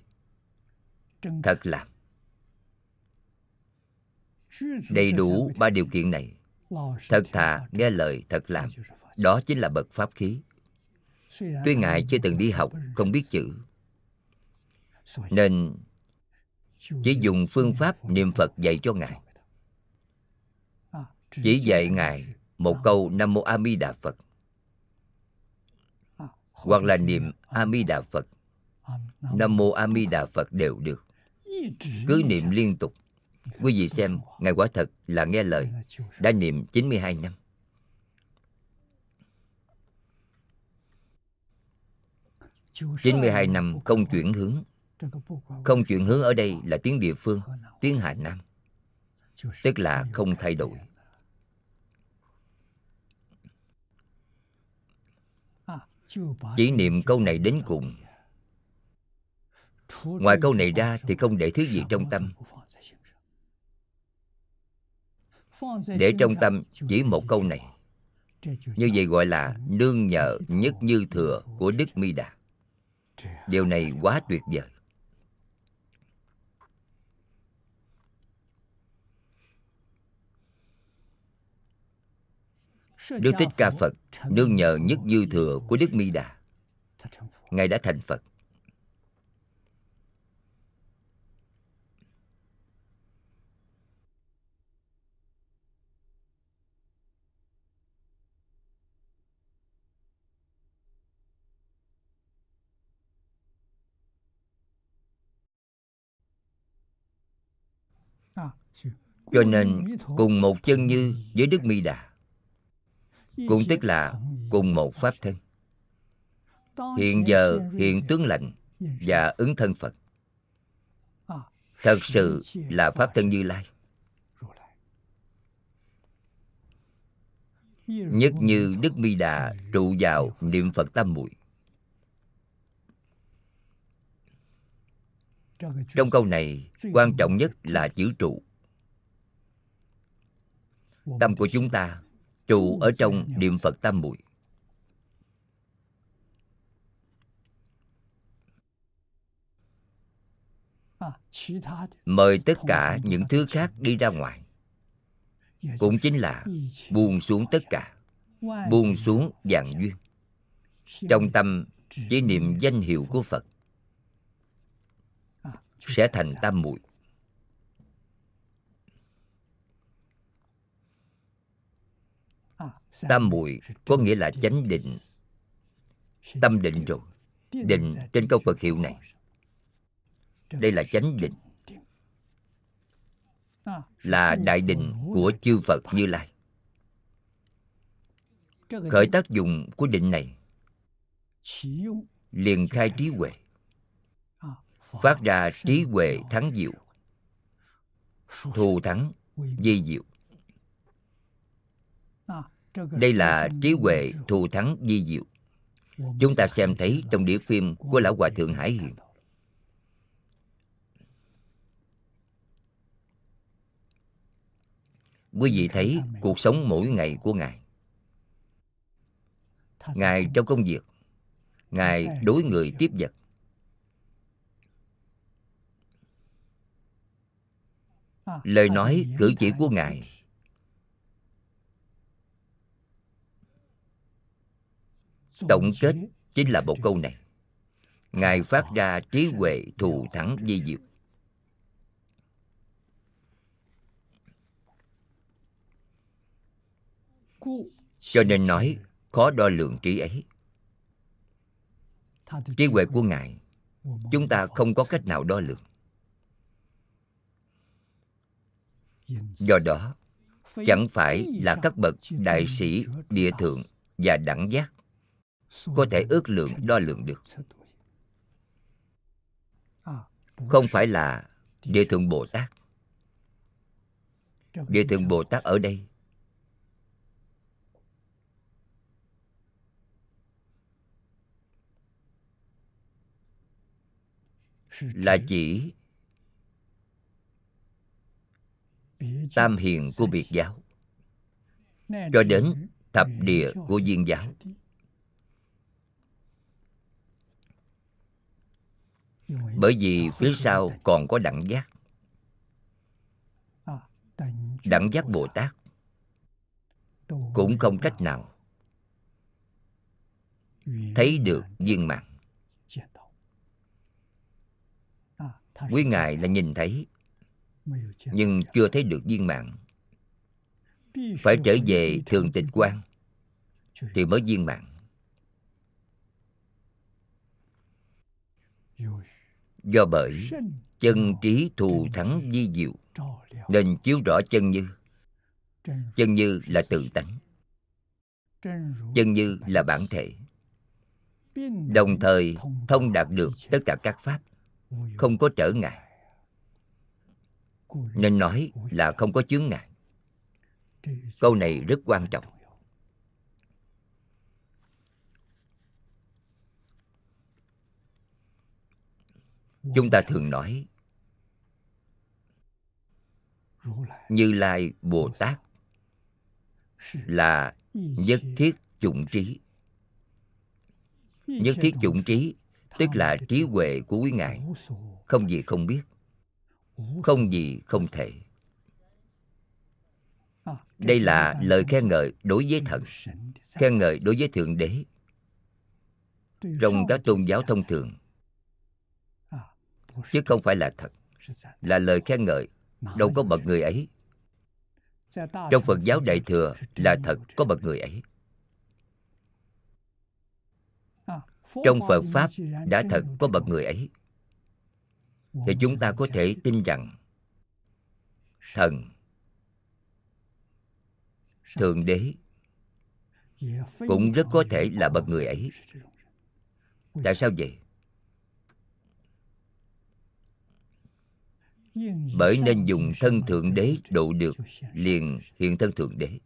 Thật làm. Đầy đủ ba điều kiện này thật thà nghe lời, thật làm. Đó chính là bậc pháp khí. Tuy ngài chưa từng đi học, không biết chữ. Nên chỉ dùng phương pháp niệm phật dạy cho ngài. Chỉ dạy ngài một câu nam mô a di đà phật. Hoặc là niệm a di đà phật. Nam mô a di đà phật đều được. Cứ niệm liên tục. Quý vị xem, Ngài quả thật là nghe lời, đã niệm 92 năm. chín mươi hai năm không chuyển hướng. Không chuyển hướng ở đây là tiếng địa phương tiếng hà nam. Tức là không thay đổi. Chỉ niệm câu này đến cùng. Ngoài câu này ra thì không để thứ gì trong tâm để trong tâm chỉ một câu này. Như vậy gọi là nương nhờ nhất như thừa của đức mi đà. Điều này quá tuyệt vời. Đức thích ca phật nương nhờ nhất như thừa của đức mi đà. Ngài đã thành phật cho nên, cùng một chân như với đức mi đà. Cũng tức là cùng một pháp thân. Hiện giờ, hiện tướng lành và ứng thân phật thật sự là pháp thân như lai. Nhất như đức mi đà trụ vào niệm phật tam muội. Trong câu này, quan trọng nhất là chữ trụ tâm của chúng ta trụ ở trong niệm phật tam muội. Mời tất cả những thứ khác đi ra ngoài. Cũng chính là buông xuống tất cả, buông xuống dạng duyên trong tâm chỉ niệm danh hiệu của phật, sẽ thành tam muội. tam muội có nghĩa là chánh định. Tâm định rồi. Định trên câu phật hiệu này. Đây là chánh định. Là đại định của chư phật như lai. Khởi tác dụng của định này. Liền khai trí huệ. Phát ra trí huệ thắng diệu. Thù thắng, di diệu đây là trí huệ thù thắng di diệu. Chúng ta xem thấy trong đĩa phim của lão hòa thượng hải hiền. Quý vị thấy cuộc sống mỗi ngày của ngài. Ngài trong công việc. Ngài đối người tiếp vật. Lời nói cử chỉ của ngài tổng kết chính là một câu này. Ngài phát ra trí huệ thù thắng di diệu. Cho nên nói khó đo lường trí ấy. Trí huệ của Ngài chúng ta không có cách nào đo lường. Do đó, chẳng phải là các bậc đại sĩ địa thượng và đẳng giác có thể ước lượng đo lường được. Không phải là địa thượng Bồ Tát. Địa thượng Bồ Tát ở đây là chỉ tam hiền của Biệt giáo, cho đến thập địa của viên giáo. Bởi vì phía sau còn có đẳng giác, đẳng giác Bồ Tát cũng không cách nào thấy được viên mạng. Quý Ngài là nhìn thấy nhưng chưa thấy được viên mạng. Phải trở về thường tịch quan thì mới viên mạng. Do bởi chân trí thù thắng di diệu nên chiếu rõ chân như. Chân như là tự tánh, chân như là bản thể. Đồng thời thông đạt được tất cả các pháp, không có trở ngại. Nên nói là không có chướng ngại. Câu này rất quan trọng. Chúng ta thường nói Như Lai Bồ Tát là nhất thiết chủng trí. Nhất thiết chủng trí tức là trí huệ của quý Ngài, không gì không biết, không gì không thể. Đây là lời khen ngợi đối với thần, khen ngợi đối với Thượng Đế. Trong các tôn giáo thông thường, chứ không phải là thật, là lời khen ngợi, đâu có bậc người ấy. Trong Phật giáo Đại Thừa là thật có bậc người ấy. Trong Phật Pháp đã thật có bậc người ấy. Thì chúng ta có thể tin rằng thần, Thượng Đế cũng rất có thể là bậc người ấy. Tại sao vậy? Bởi nên dùng thân Thượng Đế độ được liền hiện thân Thượng Đế.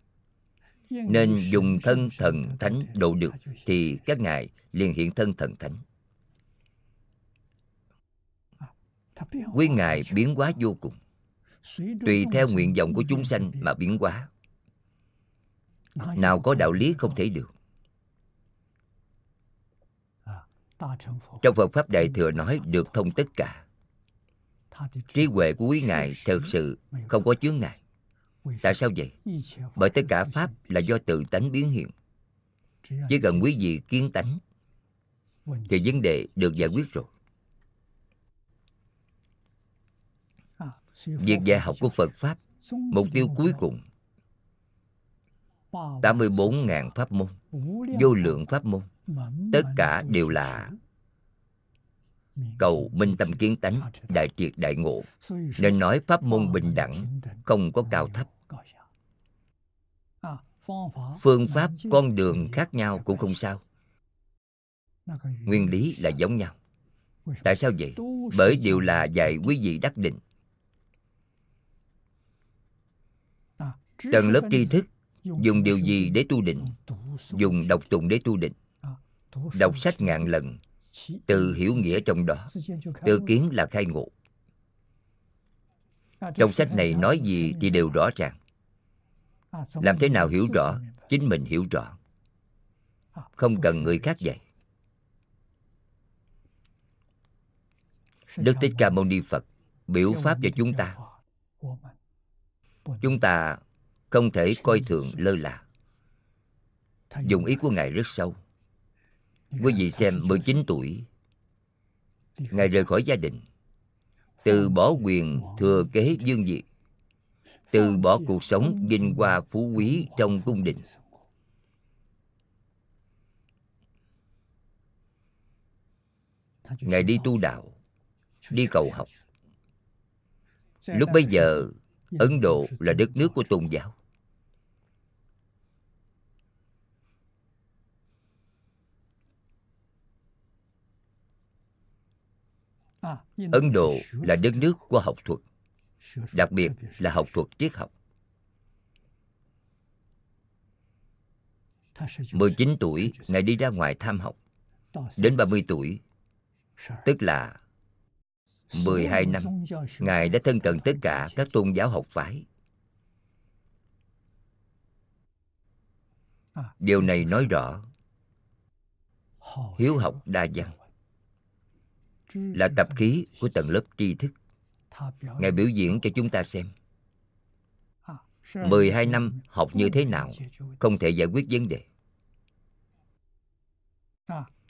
Nên dùng thân thần thánh độ được thì các ngài liền hiện thân thần thánh. Quý ngài biến hóa vô cùng, tùy theo nguyện vọng của chúng sanh mà biến hóa. Nào có đạo lý không thể được. Trong Phật Pháp Đại Thừa nói được thông tất cả. Trí huệ của quý ngài thật sự không có chướng ngại. Tại sao vậy? Bởi tất cả Pháp là do tự tánh biến hiện. Chỉ cần quý vị kiến tánh, thì vấn đề được giải quyết rồi. Việc dạy học của Phật Pháp, Mục tiêu cuối cùng 84.000 pháp môn, Vô lượng pháp môn, Tất cả đều là cầu minh tâm kiến tánh, đại triệt đại ngộ. Nên nói pháp môn bình đẳng, không có cao thấp. Phương pháp con đường khác nhau cũng không sao. Nguyên lý là giống nhau. Tại sao vậy? Bởi đều là dạy quý vị đắc định. Tầng lớp tri thức, dùng điều gì để tu định? Dùng đọc tụng để tu định. Đọc sách ngàn lần từ hiểu nghĩa trong đó tự kiến là khai ngộ. Trong sách này nói gì thì đều rõ ràng. Làm thế nào hiểu rõ, chính mình hiểu rõ. Không cần người khác dạy. Đức thích ca mâu ni phật biểu pháp cho chúng ta. Chúng ta không thể coi thường lơ là. Dùng ý của ngài rất sâu quý vị xem 19 tuổi. Ngài rời khỏi gia đình. Từ bỏ quyền thừa kế dương vị. Từ bỏ cuộc sống vinh hoa phú quý trong cung đình. Ngài đi tu đạo, đi cầu học. Lúc bấy giờ, ấn độ là đất nước của tôn giáo. Ấn độ là đất nước của học thuật đặc biệt là học thuật triết học 19 tuổi, Ngài đi ra ngoài tham học. Đến 30 tuổi, tức là 12 năm, Ngài đã thân cận tất cả các tôn giáo học phái. Điều này nói rõ hiếu học đa văn là tập khí của tầng lớp tri thức. Ngài biểu diễn cho chúng ta xem. 12 năm học như thế nào không thể giải quyết vấn đề.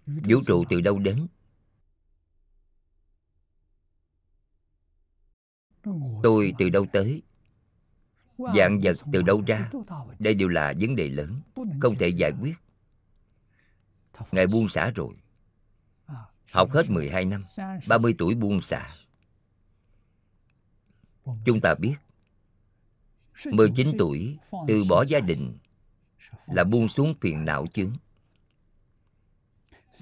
Vũ trụ từ đâu đến? Tôi từ đâu tới? Dạng vật từ đâu ra? Đây đều là vấn đề lớn, không thể giải quyết. Ngài buông xả rồi. Học hết 12 năm, 30 tuổi buông xả. Chúng ta biết 19 tuổi từ bỏ gia đình là buông xuống phiền não chướng.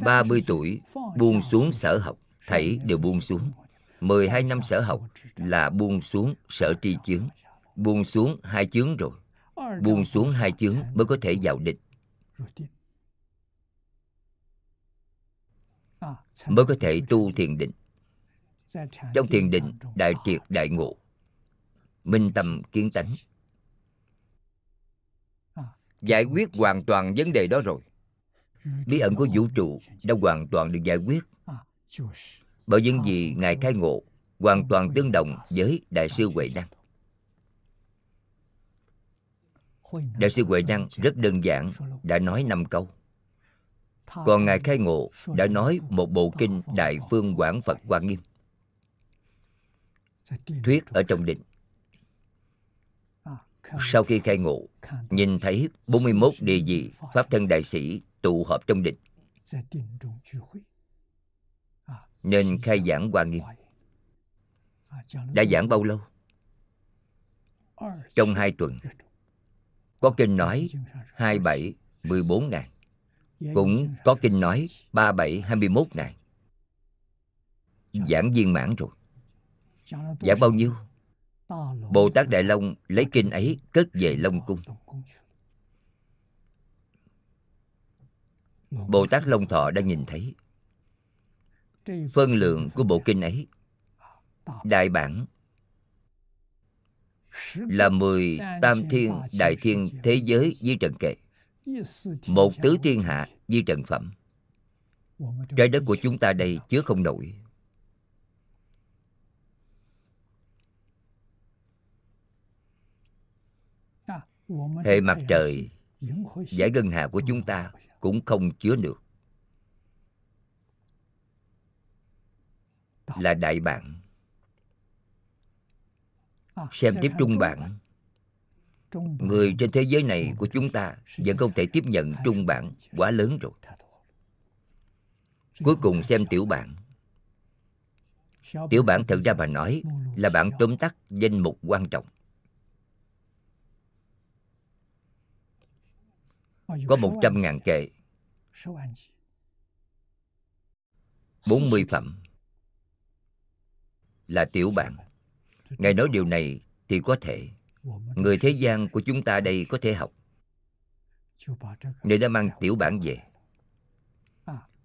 30 tuổi buông xuống sở học Thảy đều buông xuống. 12 năm sở học là buông xuống sở tri chướng. Buông xuống hai chướng rồi. Buông xuống hai chướng mới có thể vào định Mới có thể tu thiền định. Trong thiền định, đại triệt đại ngộ, Minh tâm kiến tánh. Giải quyết hoàn toàn vấn đề đó rồi. Bí ẩn của vũ trụ đã hoàn toàn được giải quyết. Bởi những gì ngài khai ngộ hoàn toàn tương đồng với đại sư huệ năng đại sư huệ năng rất đơn giản, đã nói năm câu còn ngài khai ngộ đã nói một bộ kinh đại phương quảng phật hoa nghiêm. Thuyết ở trong định. Sau khi khai ngộ nhìn thấy 41 địa vị pháp thân đại sĩ tụ họp trong định. Nên khai giảng hoa nghiêm. đã giảng bao lâu? Trong hai tuần. có kinh nói hai bảy mười bốn ngàn cũng có kinh nói ba bảy hai mươi mốt ngàn giảng viên mãn rồi. Giảng bao nhiêu? bồ tát đại long lấy kinh ấy cất về long cung. Bồ tát long thọ đã nhìn thấy. Phân lượng của bộ kinh ấy đại bản là mười tam thiên đại thiên thế giới di trần kệ một tứ thiên hạ di trần phẩm. Trái đất của chúng ta đây chứa không nổi. Hệ mặt trời giải ngân hà của chúng ta cũng không chứa được. Là đại bản. Xem tiếp trung bản người trên thế giới này của chúng ta vẫn không thể tiếp nhận trung bản quá lớn rồi cuối cùng xem tiểu bản Tiểu bản thật ra mà nói là bản tóm tắt danh mục quan trọng. Có 100.000 kệ, 40 phẩm là tiểu bản. Ngài nói điều này thì có thể. Người thế gian của chúng ta đây có thể học. nên đã mang tiểu bản về.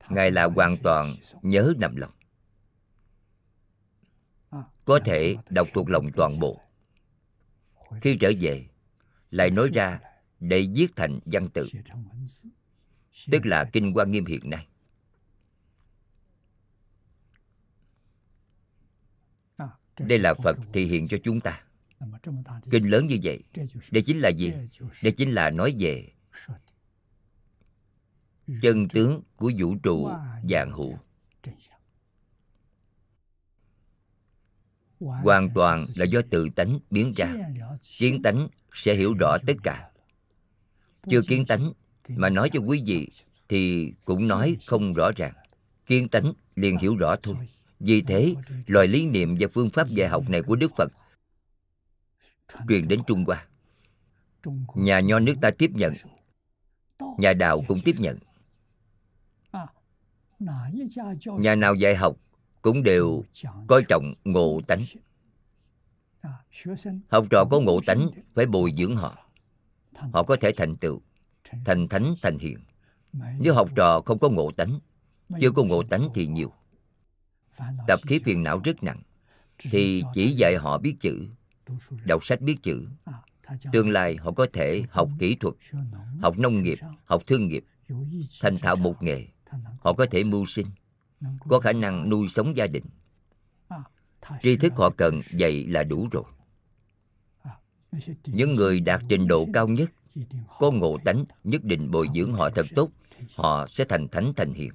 Ngài là hoàn toàn nhớ nằm lòng. Có thể đọc thuộc lòng toàn bộ. Khi trở về, lại nói ra để viết thành văn tự, tức là Kinh quan Nghiêm hiện nay. Đây là Phật thị hiện cho chúng ta. Kinh lớn như vậy, đây chính là gì? Đây chính là nói về chân tướng của vũ trụ dạng hữu. Hoàn toàn là do tự tánh biến ra. Kiến tánh sẽ hiểu rõ tất cả. Chưa kiến tánh mà nói cho quý vị thì cũng nói không rõ ràng. Kiến tánh liền hiểu rõ thôi. Vì thế, loại lý niệm và phương pháp dạy học này của Đức Phật truyền đến Trung Hoa. Nhà nho nước ta tiếp nhận, nhà đạo cũng tiếp nhận. Nhà nào dạy học cũng đều coi trọng ngộ tánh. Học trò có ngộ tánh phải bồi dưỡng họ. Họ có thể thành tựu, thành thánh, thành hiền. Nếu học trò không có ngộ tánh, chưa có ngộ tánh thì nhiều tập khí phiền não rất nặng thì chỉ dạy họ biết chữ đọc sách biết chữ. Tương lai họ có thể học kỹ thuật học nông nghiệp học thương nghiệp thành thạo một nghề. họ có thể mưu sinh có khả năng nuôi sống gia đình. Tri thức họ cần dạy là đủ rồi. Những người đạt trình độ cao nhất có ngộ tánh nhất định bồi dưỡng họ thật tốt họ sẽ thành thánh thành hiền.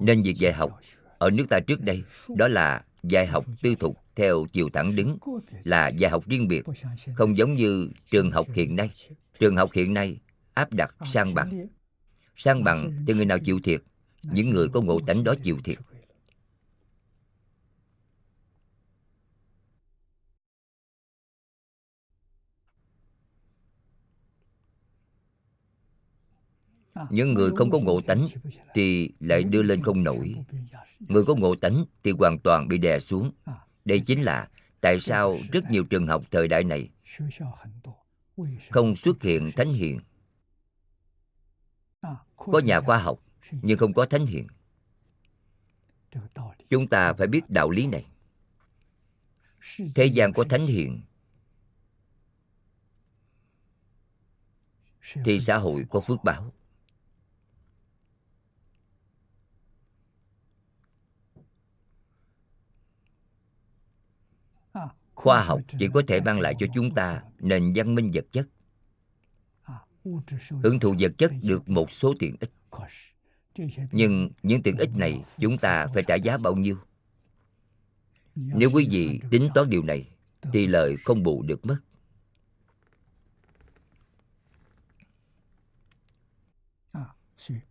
Nên việc dạy học ở nước ta trước đây đó là dạy học tư thục theo chiều thẳng đứng là dạy học riêng biệt, không giống như trường học hiện nay. Trường học hiện nay áp đặt sang bằng. Sang bằng cho người nào chịu thiệt? Những người có ngộ tánh đó chịu thiệt. Những người không có ngộ tánh thì lại đưa lên không nổi. Người có ngộ tánh thì hoàn toàn bị đè xuống. Đây chính là tại sao rất nhiều trường học thời đại này không xuất hiện thánh hiền. Có nhà khoa học, nhưng không có thánh hiền. Chúng ta phải biết đạo lý này. Thế gian có thánh hiền, thì xã hội có phước báo. Khoa học chỉ có thể mang lại cho chúng ta nền văn minh vật chất. Hưởng thụ vật chất được một số tiện ích. Nhưng những tiện ích này chúng ta phải trả giá bao nhiêu? Nếu quý vị tính toán điều này, thì lợi không bù được mất.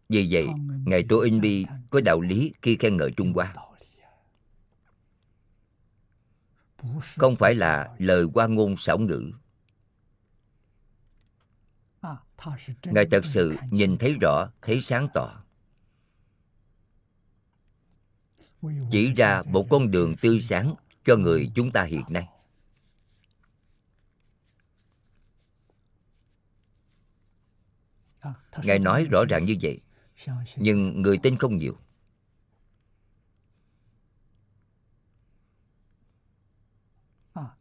Vì vậy, ngài tô in bi có đạo lý khi khen ngợi trung hoa. Không phải là lời qua ngôn xảo ngữ. Ngài thật sự nhìn thấy rõ, thấy sáng tỏ. Chỉ ra một con đường tươi sáng cho người chúng ta hiện nay. Ngài nói rõ ràng như vậy, nhưng người tin không nhiều.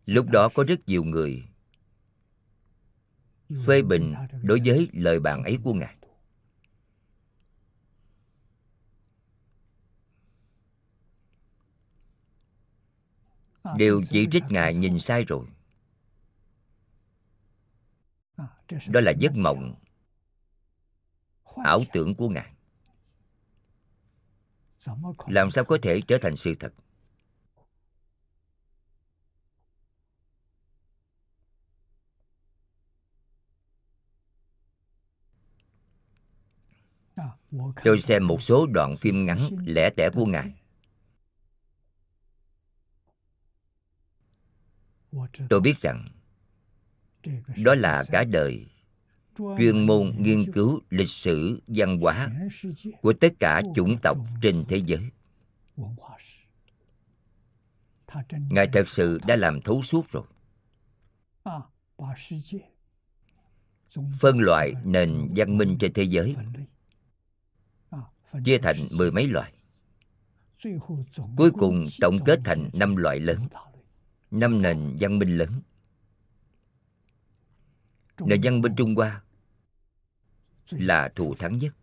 Lúc đó có rất nhiều người phê bình đối với lời bàn ấy của ngài. Đều chỉ trích ngài nhìn sai rồi. Đó là giấc mộng ảo tưởng của ngài. Làm sao có thể trở thành sự thật tôi xem một số đoạn phim ngắn lẻ tẻ của ngài. Tôi biết rằng đó là cả đời chuyên môn nghiên cứu lịch sử văn hóa của tất cả chủng tộc trên thế giới. Ngài thật sự đã làm thấu suốt rồi. Phân loại nền văn minh trên thế giới chia thành mười mấy loại cuối cùng tổng kết thành năm loại lớn, năm nền văn minh lớn. Nền văn minh trung hoa là thù thắng nhất.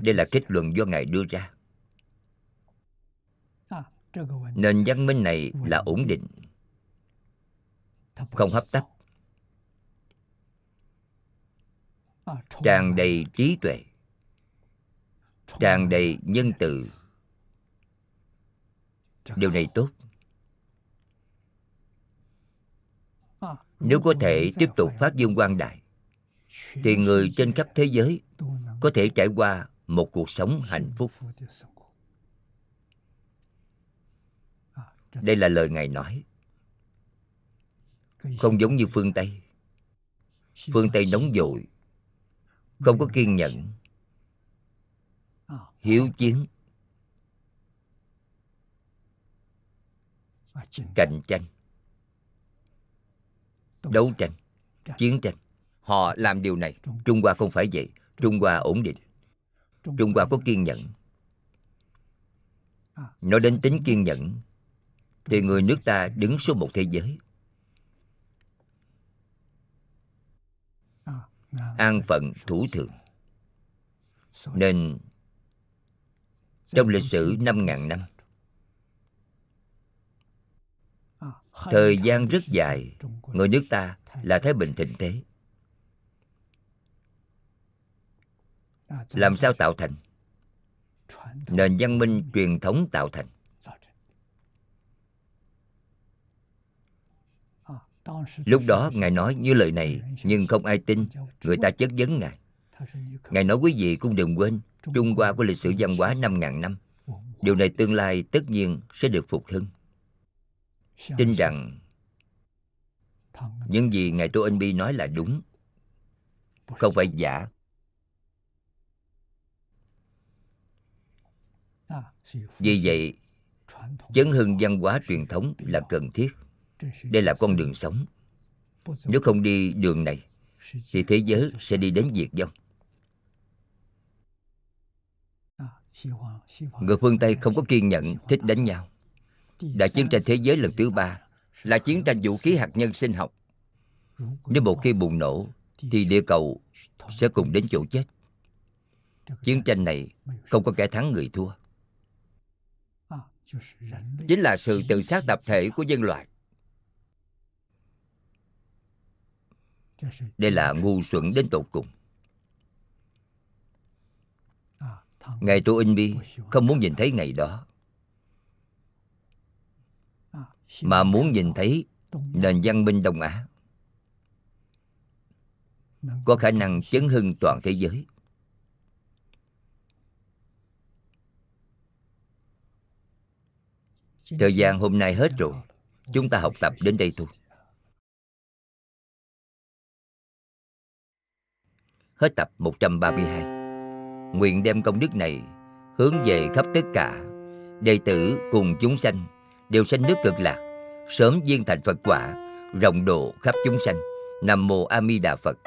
Đây là kết luận do ngài đưa ra. Nền văn minh này là ổn định, không hấp tấp. tràn đầy trí tuệ. Tràn đầy nhân từ. Điều này tốt. Nếu có thể tiếp tục phát dương quan đại thì người trên khắp thế giới có thể trải qua một cuộc sống hạnh phúc. Đây là lời ngài nói. Không giống như phương tây. Phương tây nóng dội không có kiên nhẫn. Hiếu chiến. Cạnh tranh. Đấu tranh. Chiến tranh. Họ làm điều này. Trung hoa không phải vậy. Trung hoa ổn định. Trung hoa có kiên nhẫn. Nói đến tính kiên nhẫn, thì người nước ta đứng số một thế giới. an phận thủ thường. Nên, trong lịch sử năm ngàn năm, Thời gian rất dài, Người nước ta là Thái Bình thịnh thế. Làm sao tạo thành? Nền văn minh truyền thống tạo thành. Lúc đó Ngài nói như lời này Nhưng không ai tin. Người ta chất vấn Ngài. Ngài nói quý vị cũng đừng quên Trung Hoa có lịch sử văn hóa 5.000 năm. Điều này tương lai tất nhiên sẽ được phục hưng. Tin rằng Những gì Ngài Tô Anh Bi nói là đúng Không phải giả. Vì vậy, chấn hưng văn hóa truyền thống là cần thiết. Đây là con đường sống. Nếu không đi đường này, Thì thế giới sẽ đi đến diệt vong. Người phương Tây không có kiên nhẫn, Thích đánh nhau. Đại chiến tranh thế giới lần thứ ba, Là chiến tranh vũ khí hạt nhân sinh học. Nếu một khi bùng nổ, Thì địa cầu sẽ cùng đến chỗ chết. Chiến tranh này không có kẻ thắng người thua. Chính là sự tự sát tập thể của nhân loại. Đây là ngu xuẩn đến tột cùng. Ngài Tô In Bi không muốn nhìn thấy ngày đó. Mà muốn nhìn thấy nền văn minh Đông Á. Có khả năng chấn hưng toàn thế giới. Thời gian hôm nay hết rồi. Chúng ta học tập đến đây thôi. Hết tập 132 nguyện đem công đức này hướng về khắp tất cả đệ tử cùng chúng sanh, đều sanh nước cực lạc, sớm viên thành Phật quả, rộng độ khắp chúng sanh. Nam mô A Di Đà Phật.